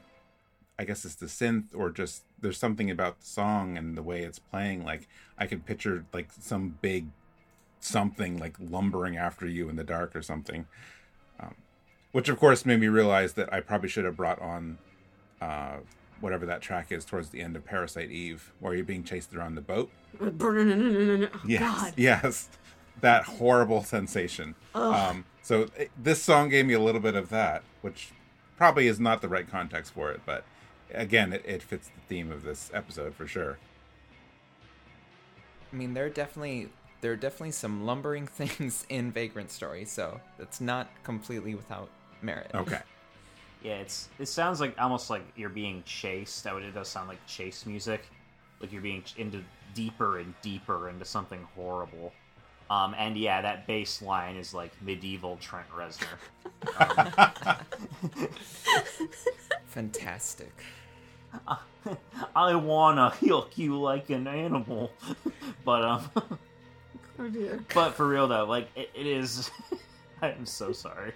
Speaker 2: I guess it's the synth or just there's something about the song and the way it's playing. Like I could picture like some big something like lumbering after you in the dark or something. Um, which of course made me realize that I probably should have brought on uh, whatever that track is towards the end of Parasite Eve, where you're being chased around the boat.
Speaker 3: Oh,
Speaker 2: Yes,
Speaker 3: God.
Speaker 2: yes, that horrible sensation. Um, so it, this song gave me a little bit of that, which probably is not the right context for it, but again, it, it fits the theme of this episode for sure.
Speaker 4: I mean, there are definitely there are definitely some lumbering [laughs] things in Vagrant Story, so it's not completely without merit.
Speaker 2: Okay.
Speaker 1: Yeah, it's it sounds like almost like you're being chased. That would it does sound like chase music, like you're being ch- into deeper and deeper into something horrible. Um, and yeah, that bass line is like medieval Trent Reznor. Um, [laughs]
Speaker 4: Fantastic. [laughs]
Speaker 1: I wanna yuck you like an animal, [laughs] but um,
Speaker 3: Oh dear.
Speaker 1: but for real though, like it, it is. I am so sorry.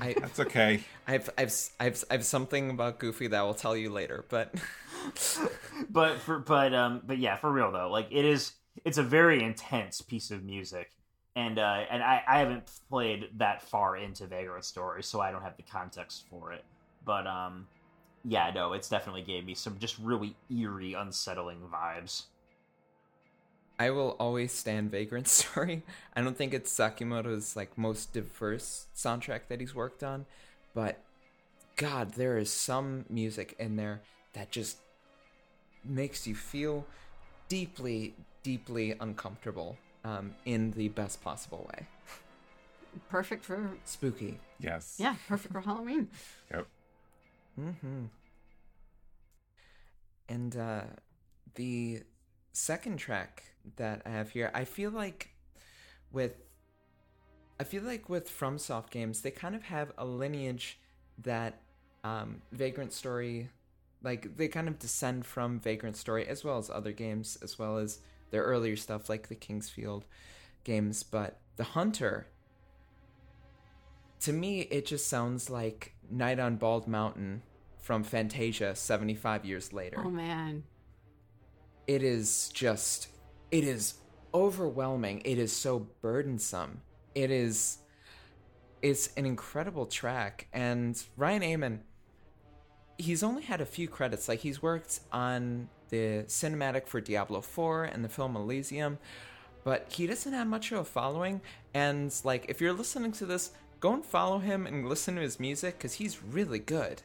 Speaker 4: I
Speaker 2: That's okay.
Speaker 4: I've I've I've I've something about Goofy that I'll tell you later, but [laughs]
Speaker 1: but for but um but yeah for real though like it is it's a very intense piece of music and uh and i i haven't played that far into vagrant story so i don't have the context for it but um yeah no it's definitely gave me some just really eerie unsettling vibes
Speaker 4: I will always stand Vagrant [laughs] Story. I don't think it's Sakimoto's like most diverse soundtrack that he's worked on, but god, there is some music in there that just makes you feel deeply deeply uncomfortable um, in the best possible way.
Speaker 3: Perfect for
Speaker 4: Spooky.
Speaker 2: Yes.
Speaker 3: yeah, perfect for Halloween.
Speaker 2: Yep.
Speaker 4: Mm-hmm. And uh, the second track that I have here, I feel like with I feel like with FromSoft games, they kind of have a lineage that um, Vagrant Story, like they kind of descend from Vagrant Story as well as other games, as well as their earlier stuff like the King's Field games. But the Hunter to me, it just sounds like Night on Bald Mountain from Fantasia 75 years later.
Speaker 3: Oh man.
Speaker 4: It is just, it is overwhelming. It is so burdensome. It is, it's an incredible track. And Ryan Amon, he's only had a few credits. Like he's worked on the cinematic for Diablo 4 and the film Elysium, but he doesn't have much of a following. And like, if you're listening to this, go and follow him and listen to his music because he's really good.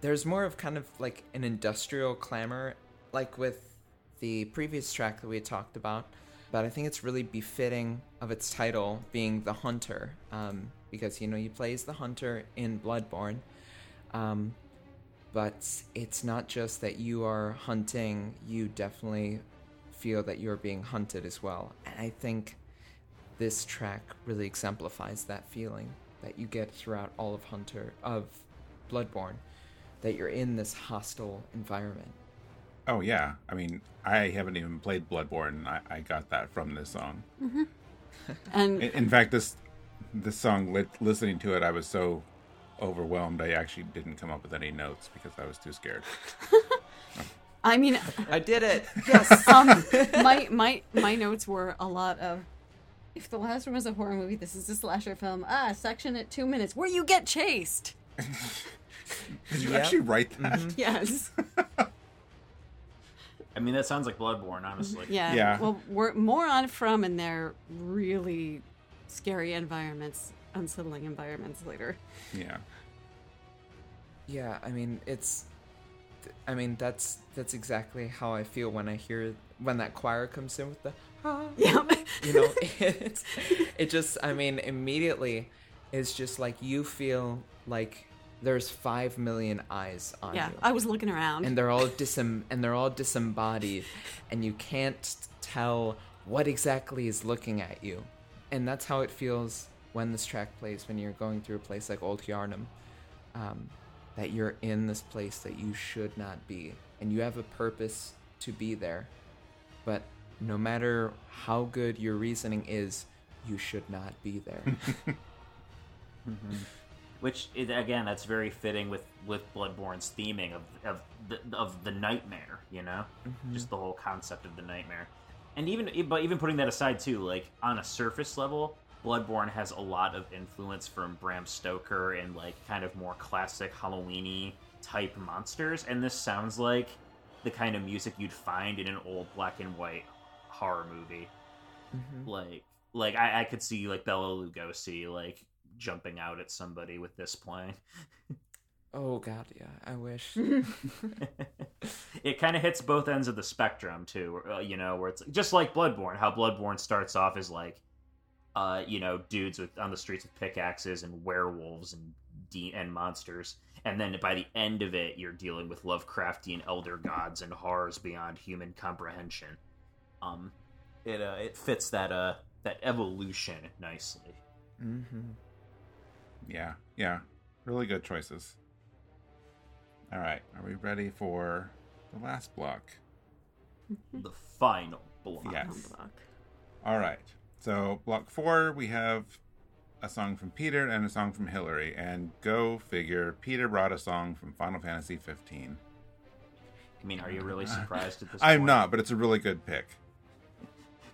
Speaker 4: There's more of kind of like an industrial clamor, like with the previous track that we had talked about, but I think it's really befitting of its title being the Hunter, um, because you know he plays the Hunter in Bloodborne, um, but it's not just that you are hunting; you definitely feel that you're being hunted as well. And I think this track really exemplifies that feeling that you get throughout all of Hunter of Bloodborne, that you're in this hostile environment.
Speaker 2: Oh yeah, I mean, I haven't even played Bloodborne. I, I got that from this song.
Speaker 3: And
Speaker 2: In, in fact, this this song, li- listening to it, I was so overwhelmed. I actually didn't come up with any notes because I was too scared. [laughs]
Speaker 3: I mean,
Speaker 4: I did it. [laughs]
Speaker 3: yes, um, my my my notes were a lot of. If the last one was a horror movie, this is a slasher film. Ah, section at two minutes where you get chased. [laughs]
Speaker 2: Did you
Speaker 4: Yep.
Speaker 2: actually write that?
Speaker 1: Mm-hmm.
Speaker 3: Yes.
Speaker 1: I mean, that sounds like Bloodborne, honestly.
Speaker 3: Yeah.
Speaker 2: Yeah.
Speaker 3: Well, we're more on from and their really scary environments, unsettling environments later.
Speaker 2: Yeah.
Speaker 4: Yeah, I mean it's I mean that's that's exactly how I feel when I hear when that choir comes in with the ah, [laughs]
Speaker 3: Yeah.
Speaker 4: you know it's it just I mean immediately it's just like you feel like there's 5 million eyes on you.
Speaker 3: yeah.
Speaker 4: you.
Speaker 3: I was looking around.
Speaker 4: and they're all [laughs] disem- and they're all disembodied and you can't tell what exactly is looking at you and that's how it feels when this track plays when you're going through a place like old Yharnam um, that you're in this place that you should not be and you have a purpose to be there but no matter how good your reasoning is you should not be there [laughs] [laughs]
Speaker 1: Which is, again, that's very fitting with with Bloodborne's theming of of the, of the nightmare. You know, mm-hmm. just the whole concept of the nightmare. And even but even putting that aside too, like on a surface level, Bloodborne has a lot of influence from Bram Stoker and like kind of more classic Halloweeny type monsters. And this sounds like the kind of music you'd find in an old black and white horror movie. Mm-hmm. Like like I, I could see like Bela Lugosi like jumping out at somebody with this playing.
Speaker 4: oh god yeah i wish [laughs] [laughs]
Speaker 1: it kind of hits both ends of the spectrum too, uh, you know, where it's just like Bloodborne. How Bloodborne starts off as like, uh, you know, dudes with on the streets with pickaxes and werewolves and de- and monsters, and then by the end of it, you're dealing with Lovecraftian elder gods and horrors beyond human comprehension. Um, it uh, it fits that uh that evolution nicely.
Speaker 4: mm-hmm.
Speaker 2: Yeah. Yeah. Really good choices. All right. Are we ready for the last block? [laughs]
Speaker 1: The final block.
Speaker 2: Yes.
Speaker 3: Block.
Speaker 2: All right. So, block four, we have a song from Peter and a song from Hillary. And go figure, Peter brought a song from Final Fantasy 15.
Speaker 1: I mean, are you really [laughs] surprised at this?
Speaker 2: I'm
Speaker 1: point?
Speaker 2: not, but it's a really good pick.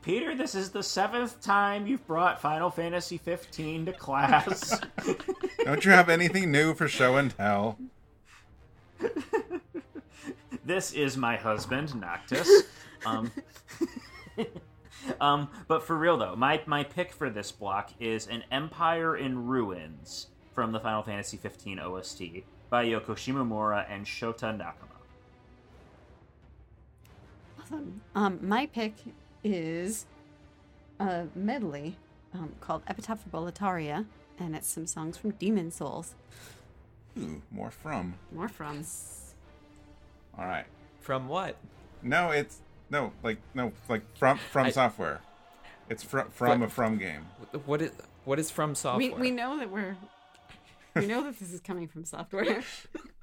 Speaker 1: Peter, this is the seventh time you've brought Final Fantasy 15 to class. [laughs]
Speaker 2: Don't you have anything new for show and tell?
Speaker 1: this is my husband, Noctis. Um, [laughs] um, but for real though, my my pick for this block is an Empire in Ruins from the Final Fantasy 15 OST by Yoko Shimomura and Shota Nakama.
Speaker 3: Awesome. Um, my pick is a medley um, called Epitaph for Boletaria, and it's some songs from Demon's Souls.
Speaker 2: Ooh, more from.
Speaker 3: More from.
Speaker 2: All right.
Speaker 4: from what
Speaker 2: No, it's no, like no, like from from
Speaker 4: I-
Speaker 2: software. It's from from a from game.
Speaker 4: what is what is from software
Speaker 3: We, we know that we're. We know that this is coming from software. [laughs]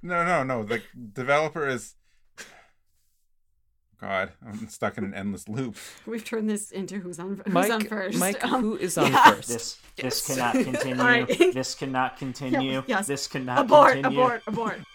Speaker 2: No, no, no. The developer is. God, I'm stuck in an endless loop. [laughs]
Speaker 3: We've turned this into who's on who's
Speaker 4: Mike,
Speaker 3: on first.
Speaker 4: Mike,
Speaker 3: Um,
Speaker 4: who is on
Speaker 3: yeah.
Speaker 4: first?
Speaker 1: This this
Speaker 4: Yes.
Speaker 1: cannot continue. [laughs]
Speaker 3: All right.
Speaker 1: This cannot [laughs] continue.
Speaker 3: yes.
Speaker 1: This cannot
Speaker 3: abort,
Speaker 1: continue.
Speaker 3: Abort, abort, abort.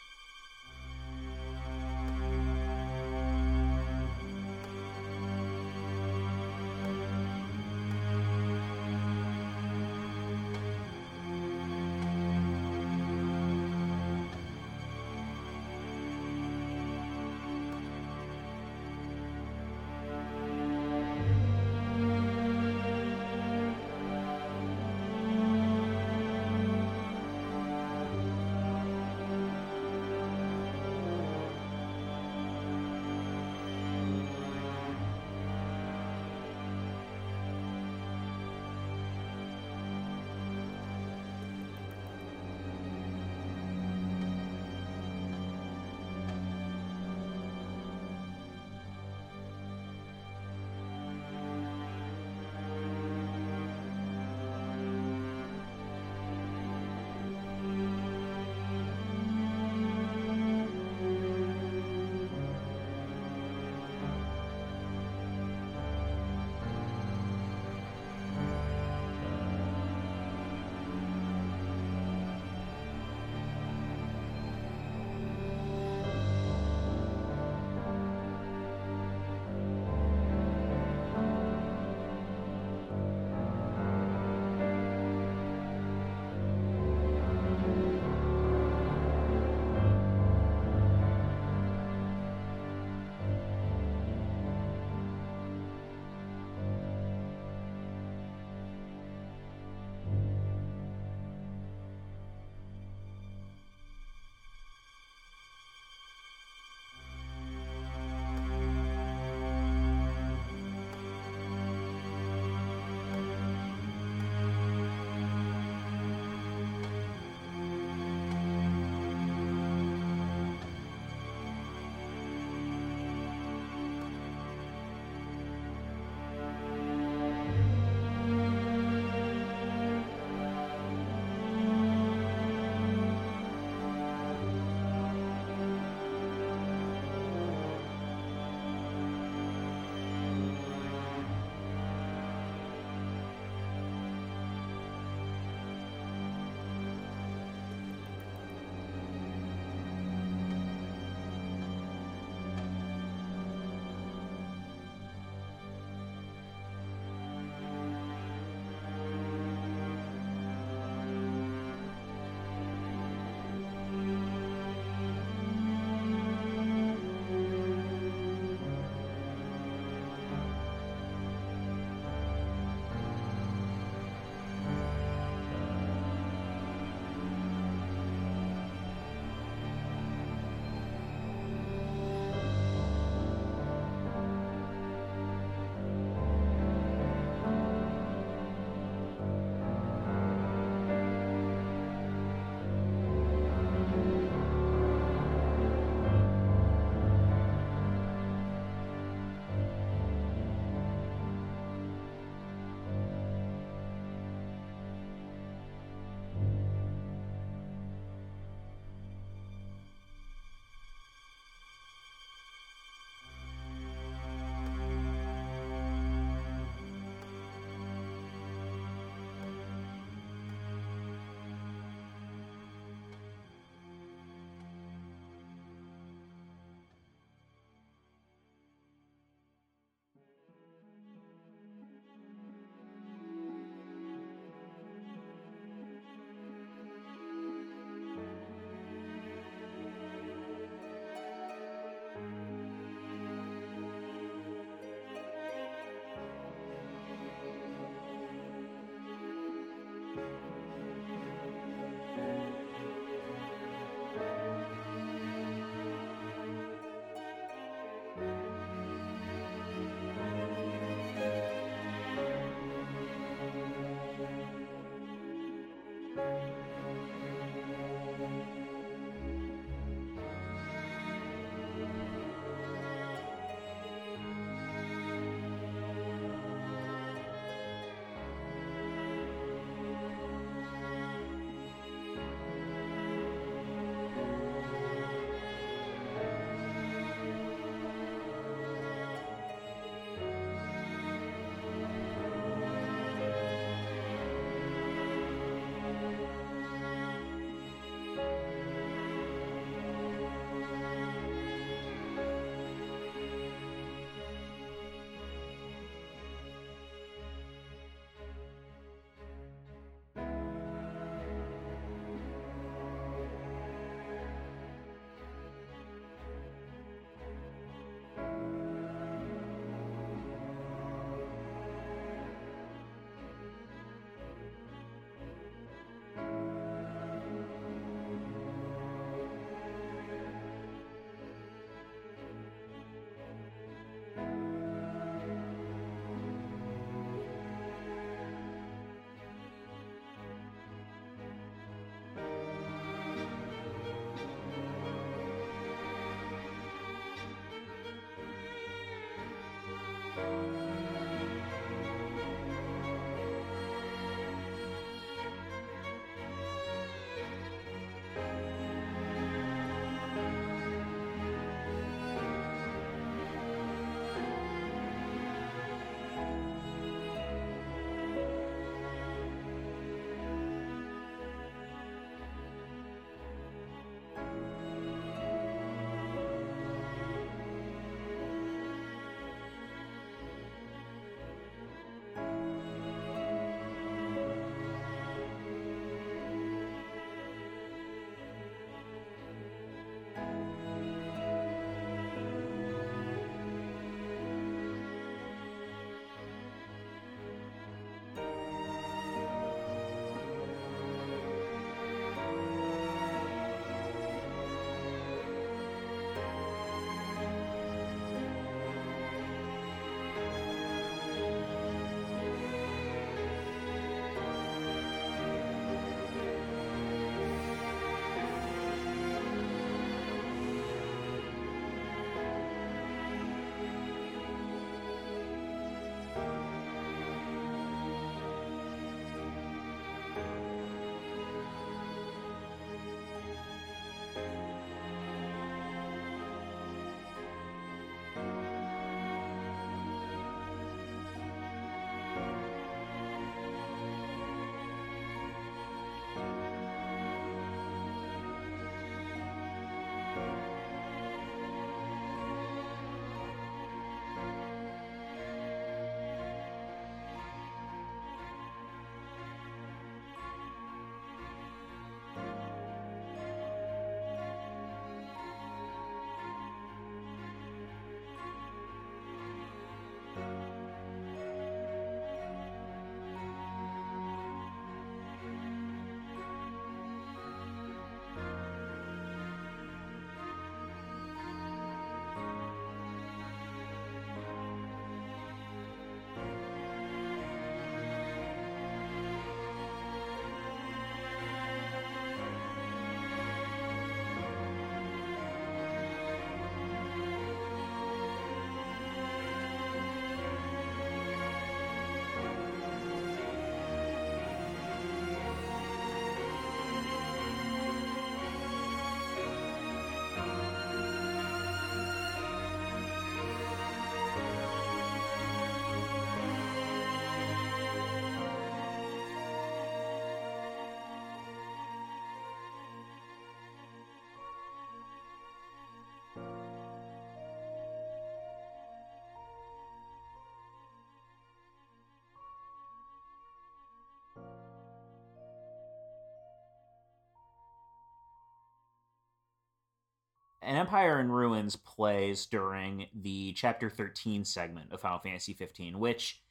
Speaker 1: An Empire in Ruins plays during the Chapter 13 segment of Final Fantasy 15, which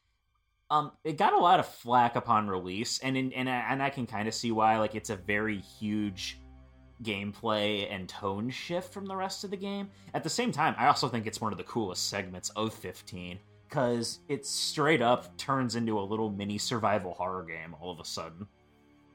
Speaker 1: um it got a lot of flack upon release, and in, and I, and I can kind of see why. Like it's a very huge gameplay and tone shift from the rest of the game. At the same time, I also think it's one of the coolest segments of 15 because it straight up turns into a little mini survival horror game all of a sudden.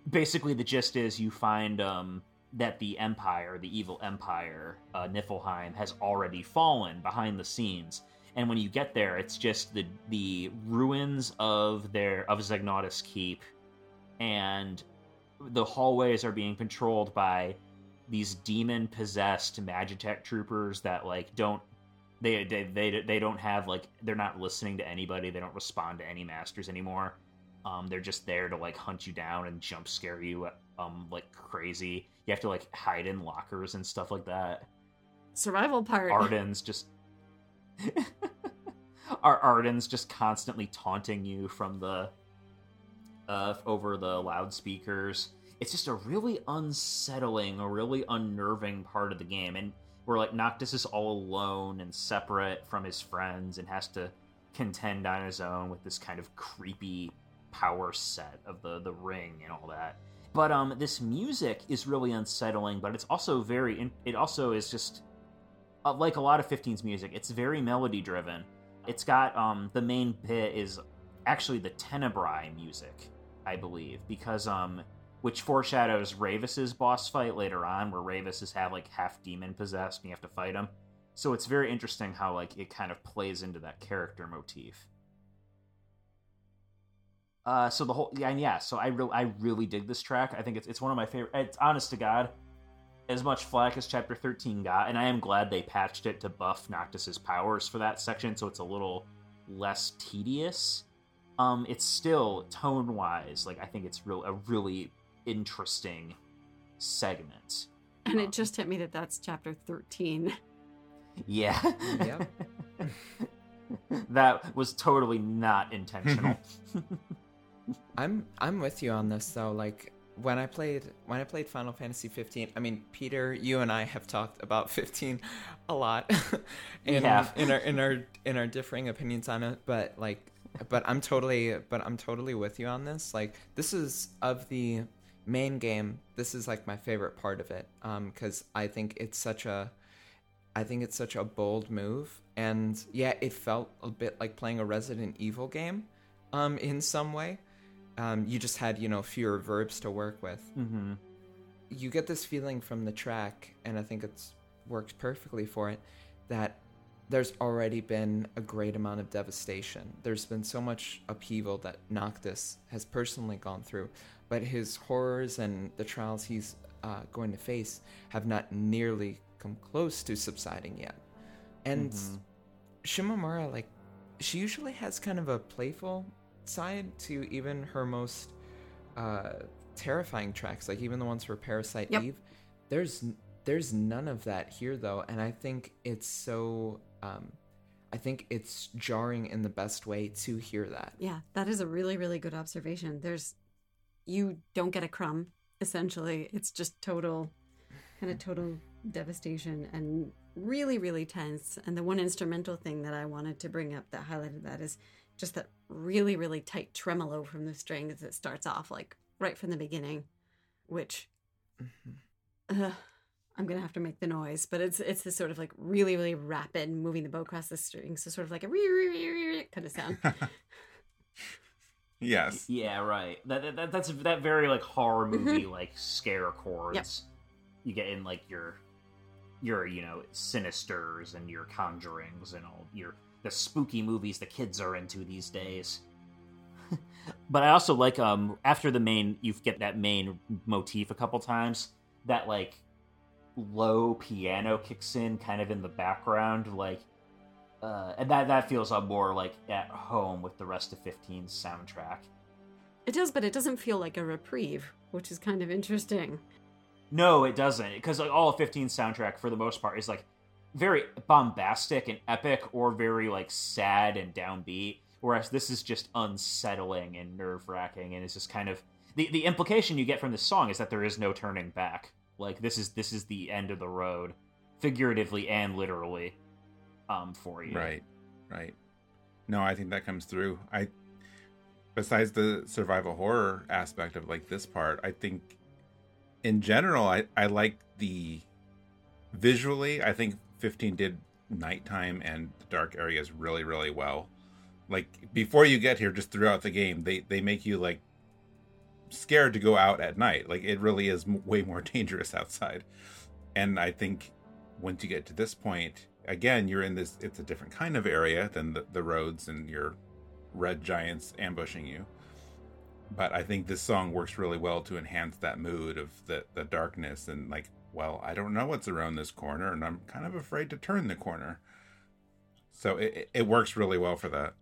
Speaker 1: Basically, the gist is you find um, that the Empire, the evil Empire, uh, Niflheim, has already fallen behind the scenes. And when you get there, it's just the the ruins of their of Zegnautus Keep, and the hallways are being controlled by these demon possessed Magitech troopers that like don't they, they they they don't have like they're not listening to anybody. They don't respond to any masters anymore. Um, they're just there to like hunt you down and jump scare you um like crazy. You have to like hide in lockers and stuff like that.
Speaker 3: Survival part.
Speaker 1: Ardyn's just [laughs] Our Ardyn's just constantly taunting you from the uh over the loudspeakers. It's just a really unsettling, a really unnerving part of the game, and where like Noctis is all alone and separate from his friends and has to contend on his own with this kind of creepy power set of the the ring and all that. But um, this music is really unsettling, but it's also very. It also is just uh, like a lot of 15's music. It's very melody driven. It's got um the main bit is actually the Tenebrae music, I believe, because um which foreshadows Ravus's boss fight later on, where Ravis is have like half demon possessed and you have to fight him. So it's very interesting how like it kind of plays into that character motif. Uh, so the whole yeah, and yeah. So I really I really dig this track. I think it's it's one of my favorite. It's honest to God, as much flack as Chapter Thirteen got, and I am glad they patched it to buff Noctis's powers for that section, so it's a little less tedious. Um, it's still tone wise, like I think it's real a really interesting segment.
Speaker 3: And
Speaker 1: Um,
Speaker 3: it just hit me that that's chapter 13.
Speaker 1: Yeah.
Speaker 4: Yep. [laughs]
Speaker 1: that was totally not intentional. [laughs] [laughs]
Speaker 4: I'm I'm with you on this though. Like when I played when I played Final Fantasy 15, I mean Peter, you and I have talked about [laughs] 15 a lot [laughs] in
Speaker 1: have.
Speaker 4: in our in our [laughs] in our differing opinions on it, but like but I'm totally but I'm totally with you on this. Like this is of the main game, this is like my favorite part of it um cuz I think it's such a I think it's such a bold move and yeah, it felt a bit like playing a Resident Evil game um in some way um, you just had you know fewer verbs to work with.
Speaker 1: Hmm
Speaker 4: you get this feeling from the track and i think it's worked perfectly for it that there's already been a great amount of devastation. There's been so much upheaval that noctis has personally gone through but his horrors and the trials he's uh, going to face have not nearly come close to subsiding yet. And
Speaker 1: Mhm.
Speaker 4: shimomura like she usually has kind of a playful side to even her most uh, terrifying tracks, like even the ones for Parasite
Speaker 3: Yep.
Speaker 4: Eve. There's there's none of that here though, and I think it's so. Um, I think it's jarring in the best way to hear that.
Speaker 3: Yeah, that is a really, really good observation. There's, you don't get a crumb, essentially. It's just total, kind of total devastation and really, really tense. And the one instrumental thing that I wanted to bring up that highlighted that is just that really, really tight tremolo from the strings that starts off like right from the beginning, which uh, I'm gonna have to make the noise, but it's it's this sort of like really, really rapid moving the bow across the strings, so sort of like a kind of sound. [laughs]
Speaker 2: yes.
Speaker 1: Yeah, right. That, that- that that's that very like horror movie like scare chords
Speaker 3: Yep.
Speaker 1: you get in like your your you know sinisters and your conjurings and all your the spooky movies the kids are into these days. [laughs] but I also like um after the main you get that main motif a couple times that like low piano kicks in kind of in the background like uh, and that that feels uh, more like at home with the rest of 15's soundtrack.
Speaker 3: It does, but it doesn't feel like a reprieve, which is kind of interesting.
Speaker 1: No, it doesn't, because like all of 15's soundtrack for the most part is like very bombastic and epic, or very like sad and downbeat. Whereas this is just unsettling and nerve wracking, and it's just kind of the the implication you get from this song is that there is no turning back. Like this is this is the end of the road figuratively and literally, um, for you.
Speaker 2: Right, right. No, I think that comes through. I, besides the survival horror aspect of like this part, I think, in general, I I like the visually. I think 15 did nighttime and the dark areas really really well. Like before you get here, just throughout the game, they they make you like scared to go out at night. Like it really is way more [laughs] dangerous outside. And I think once you get to this point, again, you're in this. It's a different kind of area than the, the roads and your red giants ambushing you. But I think this song works really well to enhance that mood of the the darkness and like, well, I don't know what's around this corner, and I'm kind of afraid to turn the corner. So it it works really well for that.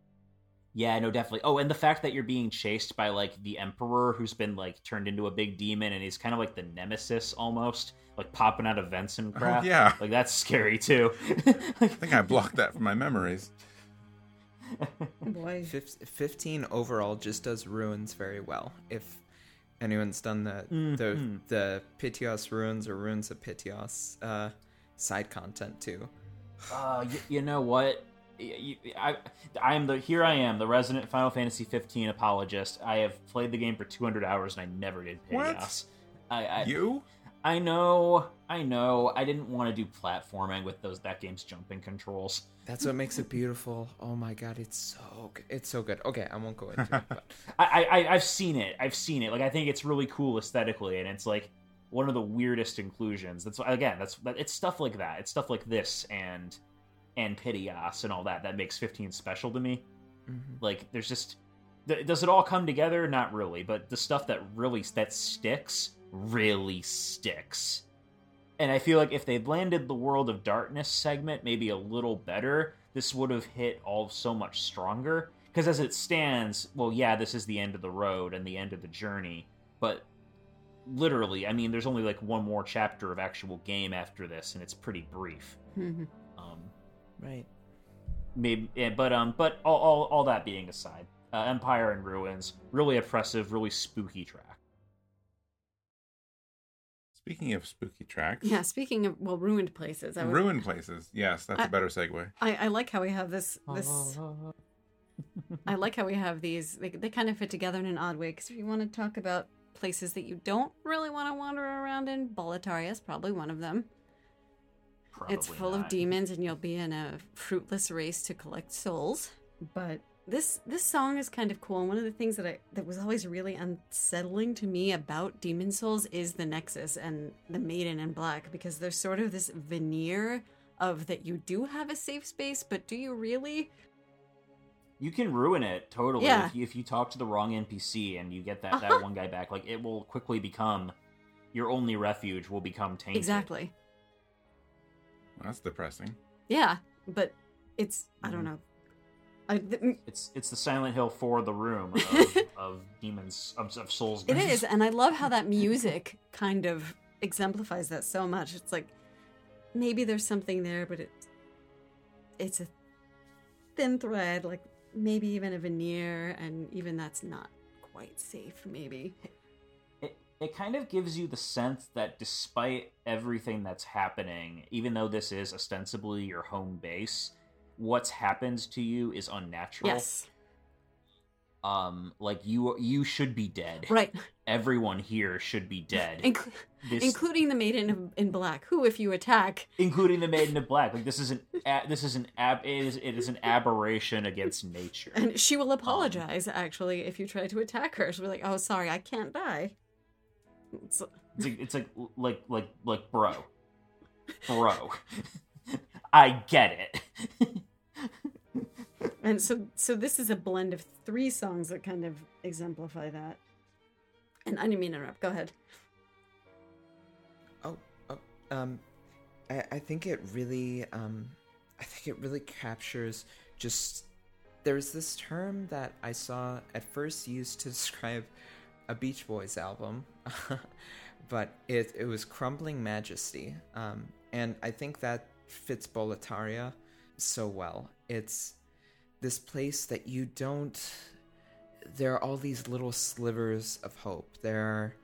Speaker 1: Yeah, no, definitely. Oh, and the fact that you're being chased by like the emperor, who's been like turned into a big demon, and he's kind of like the nemesis almost, like popping out of vents and oh, crap.
Speaker 2: Oh, yeah.
Speaker 1: like that's scary too. [laughs]
Speaker 2: I think I blocked that from my memories.
Speaker 3: Boy.
Speaker 4: Fif- 15 overall just does ruins very well. If anyone's done the the
Speaker 1: Mhm.
Speaker 4: the Pitioss ruins or ruins of Pitioss uh, side content too.
Speaker 1: Uh, y- you know what? I, I am the here. I am the resident Final Fantasy 15 apologist. I have played the game for 200 hours and I never did
Speaker 2: What?
Speaker 1: I, I
Speaker 2: You?
Speaker 1: I know, I know. I didn't want to do platforming with those that game's jumping controls.
Speaker 4: That's what makes it beautiful. Oh my god, it's so good. It's so good. Okay, I won't go into it. But [laughs]
Speaker 1: I, I I've seen it. I've seen it. Like I think it's really cool aesthetically, and it's like one of the weirdest inclusions. That's again, that's that, it's stuff like that. It's stuff like this and and Pitioss and all that that makes 15 special to me.
Speaker 4: Mhm.
Speaker 1: Like there's just does it all come together? Not really, but the stuff that really that sticks really sticks. And I feel like if they'd landed the World of Darkness segment maybe a little better, this would have hit all so much stronger. Because as it stands, well, yeah, this is the end of the road and the end of the journey, but literally, I mean, there's only like one more chapter of actual game after this, and it's pretty brief.
Speaker 3: Mhm.
Speaker 1: Um,
Speaker 4: right.
Speaker 1: maybe yeah, but um but all, all all that being aside uh, empire in ruins really oppressive really spooky track
Speaker 2: Speaking of spooky tracks,
Speaker 3: Yeah, speaking of well, ruined places. I would,
Speaker 2: ruined places. Yes, that's a
Speaker 3: I-
Speaker 2: better segue.
Speaker 3: I, I like how we have this this. [laughs] I like how we have these. They, they kind of fit together in an odd way. Because if you want to talk about places that you don't really want to wander around in, Boletaria is probably one of them. it's
Speaker 1: Probably
Speaker 3: full of demons, and you'll be in a fruitless race to collect souls. But this this song is kind of cool. And one of the things that I that was always really unsettling to me about Demon's Souls is the Nexus and the Maiden in Black, because there's sort of this veneer of that you do have a safe space, but do you really?
Speaker 1: you can ruin it totally
Speaker 3: Yeah.
Speaker 1: if, you, if you talk to the wrong npc and you get that
Speaker 3: Uh-huh.
Speaker 1: that one guy back like it will quickly become your only refuge will become tainted
Speaker 3: Exactly.
Speaker 2: Well, that's depressing.
Speaker 3: Yeah, but it's I don't
Speaker 1: Mhm.
Speaker 3: know.
Speaker 1: It's it's the silent hill for the room of, [laughs] of demons of, of souls
Speaker 3: it is, and I love how that music kind of exemplifies that so much. It's like maybe there's something there, but it it's a thin thread, like maybe even a veneer, and even that's not quite safe. Maybe.
Speaker 1: it, it kind of gives you the sense that despite everything that's happening, even though this is ostensibly your home base, what's happened to you is unnatural.
Speaker 3: Yes.
Speaker 1: Um, like you you should be dead.
Speaker 3: Right.
Speaker 1: Everyone here should be dead. [laughs] This,
Speaker 3: including the maiden in black, who, if you attack,
Speaker 1: including the Maiden in Black. Like this is an a, this is an ab it is it is an aberration against nature.
Speaker 3: and she will apologize. actually, if you try to attack her, she'll be like, "Oh, sorry, I can't die." It's,
Speaker 1: It's like, it's like like like like bro, [laughs] bro. [laughs] I get it. [laughs]
Speaker 3: And so so this is a blend of three songs that kind of exemplify that. And I didn't mean to interrupt. Go ahead.
Speaker 4: Oh, oh um, I, I think it really, um, I think it really captures just. There's this term that I saw at first used to [laughs] describe a Beach Boys album, [laughs] but it it was crumbling majesty, um, and I think that fits Boletaria so well. It's this place that you don't. There are all these little slivers of hope. There are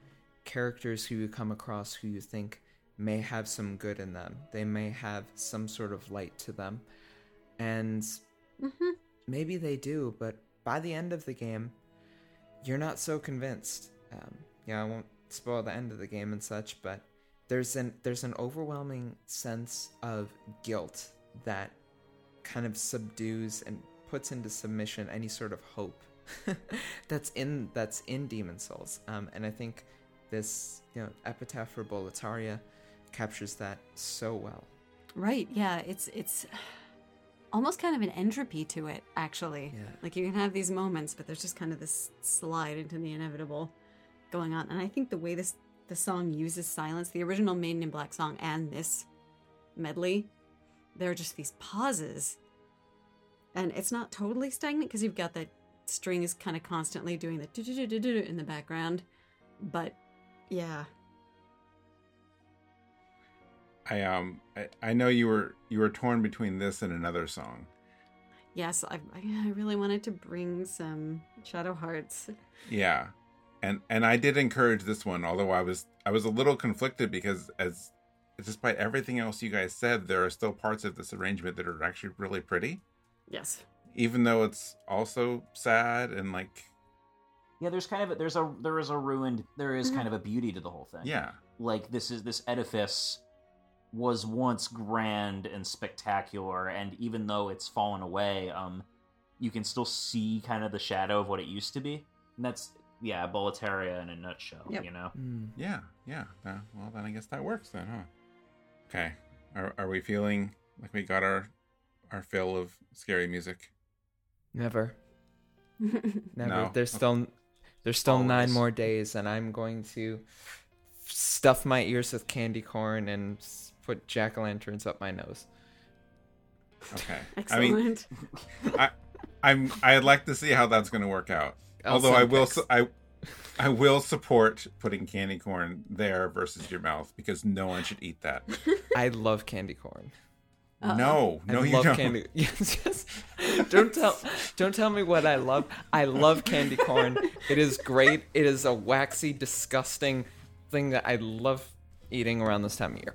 Speaker 4: characters who you come across who you think may have some good in them. They may have some sort of light to them. And
Speaker 3: hmm
Speaker 4: maybe they do, but by the end of the game, you're not so convinced. Um, yeah, I won't spoil the end of the game and such, but there's an there's an overwhelming sense of guilt that kind of subdues and puts into submission any sort of hope [laughs] that's in that's in Demon's Souls. Um, and I think this you know epitaph for Boletaria captures that so well.
Speaker 3: Right. Yeah. It's it's almost kind of an entropy to it, actually.
Speaker 4: Yeah.
Speaker 3: Like you can have these moments, but there's just kind of this slide into the inevitable going on. And I think the way this the song uses silence, the original Maiden in Black song and this medley, there are just these pauses. And it's not totally stagnant because you've got that string is kind of constantly doing the do-do-do-do-do in the background. But yeah.
Speaker 2: I um I, I know you were you were torn between this and another song.
Speaker 3: Yes, I, I really wanted to bring some Shadow Hearts.
Speaker 2: Yeah. And and I did encourage this one, although I was I was a little conflicted because as despite everything else you guys said, there are still parts of this arrangement that are actually really pretty.
Speaker 3: Yes.
Speaker 2: Even though it's also sad and like
Speaker 1: Yeah, there's kind of a, there's a there is a ruined there is kind of a beauty to the whole thing.
Speaker 2: yeah.
Speaker 1: like this is this edifice was once grand and spectacular and even though it's fallen away um you can still see kind of the shadow of what it used to be and that's yeah boletaria in a nutshell
Speaker 3: Yep.
Speaker 1: you know
Speaker 2: Yeah, yeah. Uh, well, then I guess that works then, huh? Okay. Are are we feeling like we got our our fill of scary music?
Speaker 4: Never. [laughs] Never.
Speaker 2: No.
Speaker 4: There's still there's still nine more days, and I'm going to stuff my ears with candy corn and put jack o' lanterns up my nose.
Speaker 2: Okay. [laughs] I mean,
Speaker 3: Excellent.
Speaker 2: I, I'm. I'd like to see how that's going to work out.
Speaker 4: I'll
Speaker 2: Although I will, I, I will support putting candy corn there versus your mouth because no one should eat that. [laughs]
Speaker 4: I love candy corn.
Speaker 3: Uh-oh.
Speaker 2: No, no,
Speaker 4: I
Speaker 2: you
Speaker 4: love
Speaker 2: don't.
Speaker 4: candy. [laughs] Yes, yes. Don't tell, don't tell me what I love. I love candy corn. It is great. It is a waxy, disgusting thing that I love eating around this time of year.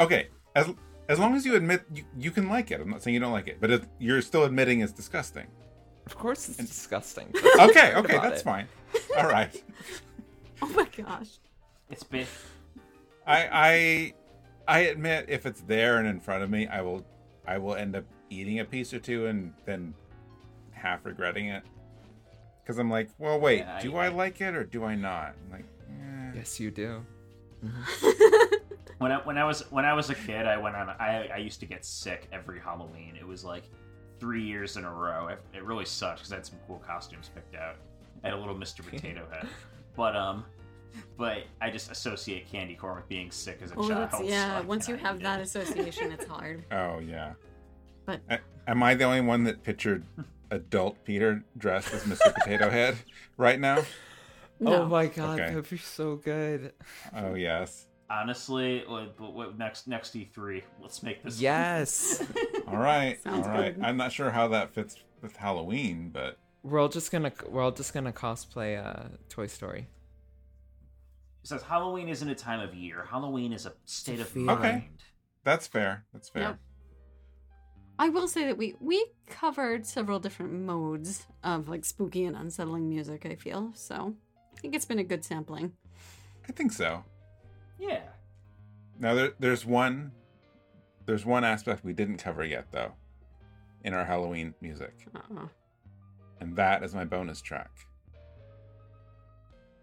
Speaker 2: Okay, as as long as you admit you, you can like it. I'm not saying you don't like it, but it, you're still admitting it's disgusting.
Speaker 4: Of course, it's disgusting. [laughs]
Speaker 2: Okay, okay, that's
Speaker 4: it.
Speaker 2: fine. [laughs] All right.
Speaker 3: oh my gosh.
Speaker 1: it's been
Speaker 2: I I I admit if it's there and in front of me, I will I will end up eating a piece or two and then half regretting it. Because I'm like, well, wait,
Speaker 1: Yeah, I-
Speaker 2: do I, like it or do I not? I'm like, eh.
Speaker 4: yes, you do. [laughs]
Speaker 1: when I when I was when I was a kid I went on I I used to get sick every Halloween it was like three years in a row it, it really sucked because I had some cool costumes picked out I had a little Mr. Potato Head but um but I just associate candy corn with being sick as a
Speaker 3: Oh,
Speaker 1: child
Speaker 3: that's,
Speaker 1: so
Speaker 3: yeah. Once you have
Speaker 1: eat
Speaker 3: that
Speaker 1: it.
Speaker 3: association, it's [laughs] hard.
Speaker 2: Oh yeah.
Speaker 3: But
Speaker 2: A- am I the only one that pictured adult Peter dressed as Mr. Potato Head [laughs] right now?
Speaker 3: no.
Speaker 4: Oh my god,
Speaker 2: Okay.
Speaker 4: that'd be so good.
Speaker 2: Oh yes.
Speaker 1: honestly what, what, what next next E3 let's make this
Speaker 4: Yes.
Speaker 2: All right. [laughs]
Speaker 3: Sounds
Speaker 2: all right.
Speaker 3: good.
Speaker 2: I'm not sure how that fits with Halloween, but
Speaker 4: we're all just gonna we're all just gonna cosplay uh, Toy Story.
Speaker 1: it says Halloween isn't a time of year Halloween is a state of mind
Speaker 2: Okay. that's fair. That's fair.
Speaker 3: Yep. I will say that we we covered several different modes of like spooky and unsettling music. I feel so. I think it's been a good sampling.
Speaker 2: I think so.
Speaker 1: yeah
Speaker 2: Now there, there's one there's one aspect we didn't cover yet though in our Halloween music,
Speaker 3: Uh-uh.
Speaker 2: And that is my bonus track.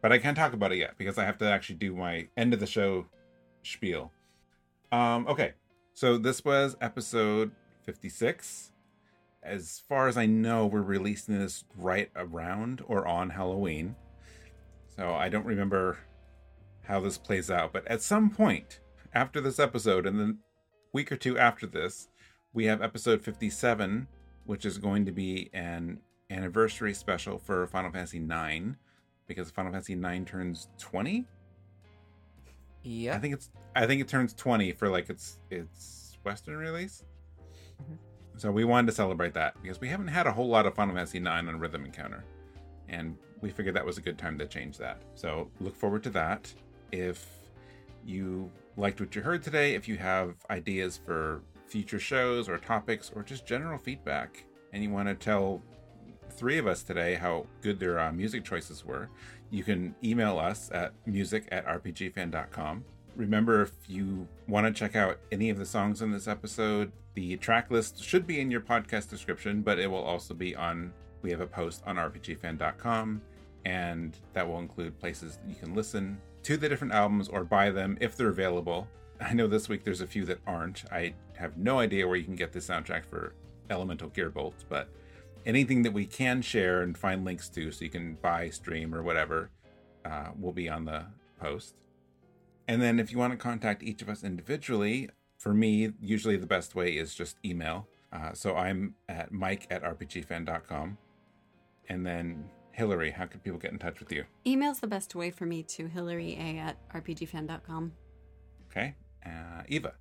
Speaker 2: But I can't talk about it yet because I have to actually do my end of the show spiel. Um okay. So this was episode 56. As far as I know, we're releasing this right around or on Halloween. So I don't remember how this plays out, but at some point after this episode and then week or two after this, we have episode 57, which is going to be an anniversary special for Final Fantasy 9 because Final Fantasy 9 turns 20.
Speaker 4: Yeah.
Speaker 2: I think it's I think it turns 20 for like its its western release.
Speaker 4: Mhm.
Speaker 2: So we wanted to celebrate that because we haven't had a whole lot of Final Fantasy 9 on Rhythm Encounter. And we figured that was a good time to change that. So look forward to that. If you liked what you heard today, if you have ideas for future shows or topics or just general feedback, and you want to tell three of us today how good their uh, music choices were, you can email us at music at rpgfan.com. Remember, if you want to check out any of the songs in this episode, the track list should be in your podcast description, but it will also be on. We have a post on rpgfan.com, and that will include places you can listen to the different albums or buy them if they're available. I know this week there's a few that aren't. I have no idea where you can get the soundtrack for Elemental Gearbolt, but anything that we can share and find links to so you can buy, stream, or whatever uh, will be on the post. And then if you want to contact each of us individually, for me, usually the best way is just email. Uh, so I'm at mike at rpgfan.com. And then Hillary, how can people get in touch with you?
Speaker 3: Email's the best way for me to Hillary A at rpgfan.com.
Speaker 2: Okay. Uh, Eva.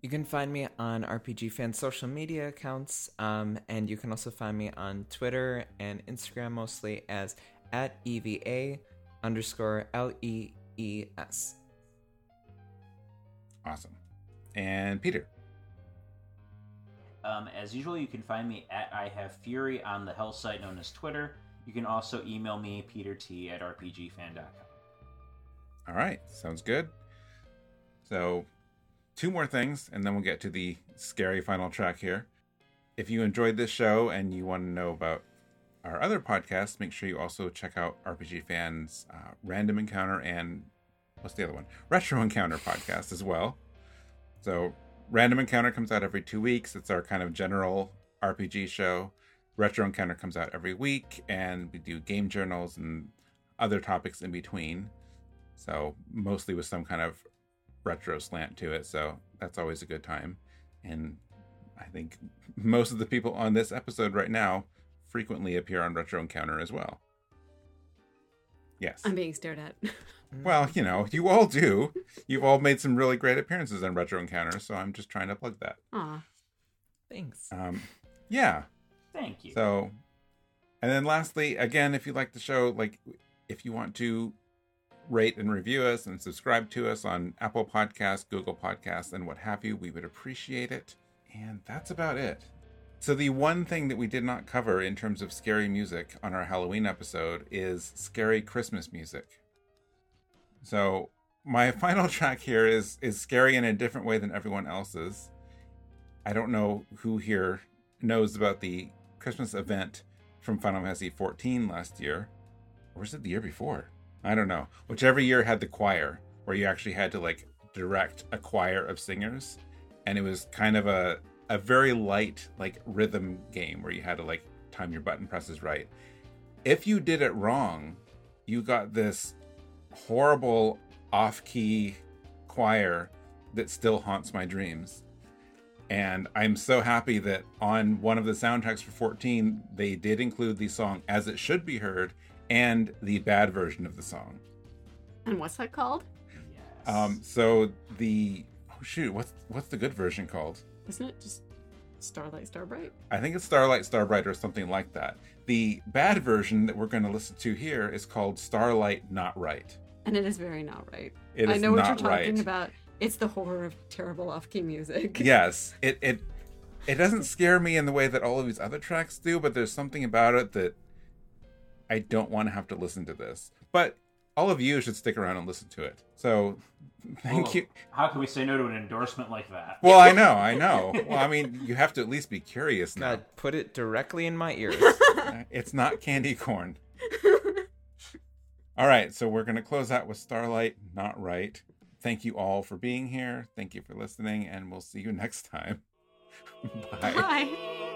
Speaker 4: You can find me on RPG Fan social media accounts, um, and you can also find me on Twitter and Instagram mostly as at EVA underscore L E E S.
Speaker 2: Awesome. And Peter.
Speaker 1: Um, as usual, you can find me at I Have Fury on the hell site known as Twitter. You can also email me, Peter T at rpgfan.com.
Speaker 2: All right. Sounds good. So, two more things, and then we'll get to the scary final track here. If you enjoyed this show and you want to know about our other podcasts, make sure you also check out RPG Fans uh, Random Encounter and what's the other one? Retro Encounter podcast as well. So, Random Encounter comes out every two weeks. It's our kind of general RPG show. Retro Encounter comes out every week, and we do game journals and other topics in between. So, mostly with some kind of retro slant to it. So, that's always a good time. And I think [laughs] most of the people on this episode right now frequently appear on Retro Encounter as well. Yes.
Speaker 3: I'm being stared at.
Speaker 2: Well, you know, you all do. You've all made some really great appearances on Retro Encounter, so I'm just trying to plug that.
Speaker 3: Aw.
Speaker 4: Thanks.
Speaker 2: Um, yeah.
Speaker 1: Thank you.
Speaker 2: So, and then lastly, again, if you like the show, like if you want to rate and review us and subscribe to us on Apple Podcasts, Google Podcasts, and what have you, we would appreciate it. And that's about it. So, the one thing that we did not cover in terms of scary music on our Halloween episode is scary Christmas music. So, my [laughs] final track here is is scary in a different way than everyone else's. I don't know who here knows about the Christmas event from Final Fantasy 14 last year, or was it the year before? I don't know. Whichever year had the choir, where you actually had to like direct a choir of singers, and it was kind of a a very light like rhythm game where you had to like time your button presses right. If you did it wrong, you got this horrible off-key choir that still haunts my dreams. And I'm so happy that on one of the soundtracks for 14, they did include the song As It Should Be Heard and the bad version of the song.
Speaker 3: And what's that called?
Speaker 1: Yes.
Speaker 2: Um, so the oh shoot, what's what's the good version called?
Speaker 3: Isn't it just Starlight Starbright?
Speaker 2: I think it's Starlight Starbright or something like that. The bad version that we're going to listen to here is called Starlight Not Right.
Speaker 3: And it is very not right.
Speaker 2: It
Speaker 3: I
Speaker 2: is
Speaker 3: know what you're talking
Speaker 2: right.
Speaker 3: about. It's the horror of terrible off-key music. [laughs]
Speaker 2: yes, it it it doesn't scare me in the way that all of these other tracks do, but there's something about it that I don't want to have to listen to this. But all of you should stick around and listen to it. So thank
Speaker 1: Well,
Speaker 2: you.
Speaker 1: How can we say no to an endorsement like that?
Speaker 2: Well, I know, I know. Well, I mean, you have to at least be curious now.
Speaker 4: God, put it directly in my ears. [laughs]
Speaker 2: It's not candy corn. All right, so we're going to close out with Starlight Not Right. Thank you all for being here. Thank you for listening, and we'll see you next time. [laughs] Bye.
Speaker 3: Bye.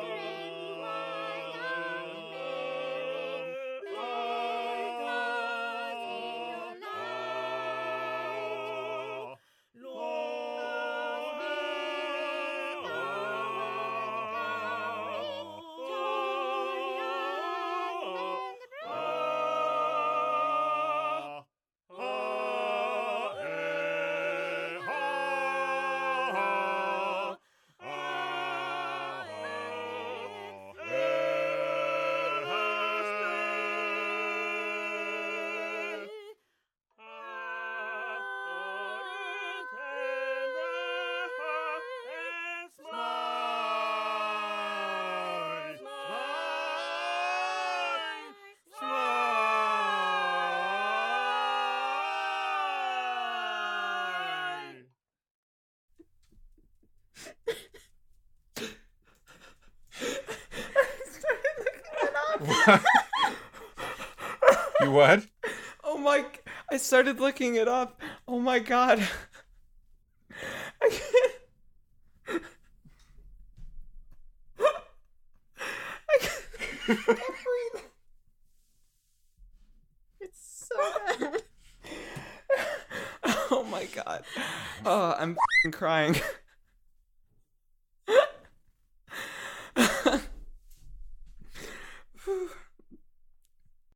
Speaker 4: Started looking it up. Oh my god!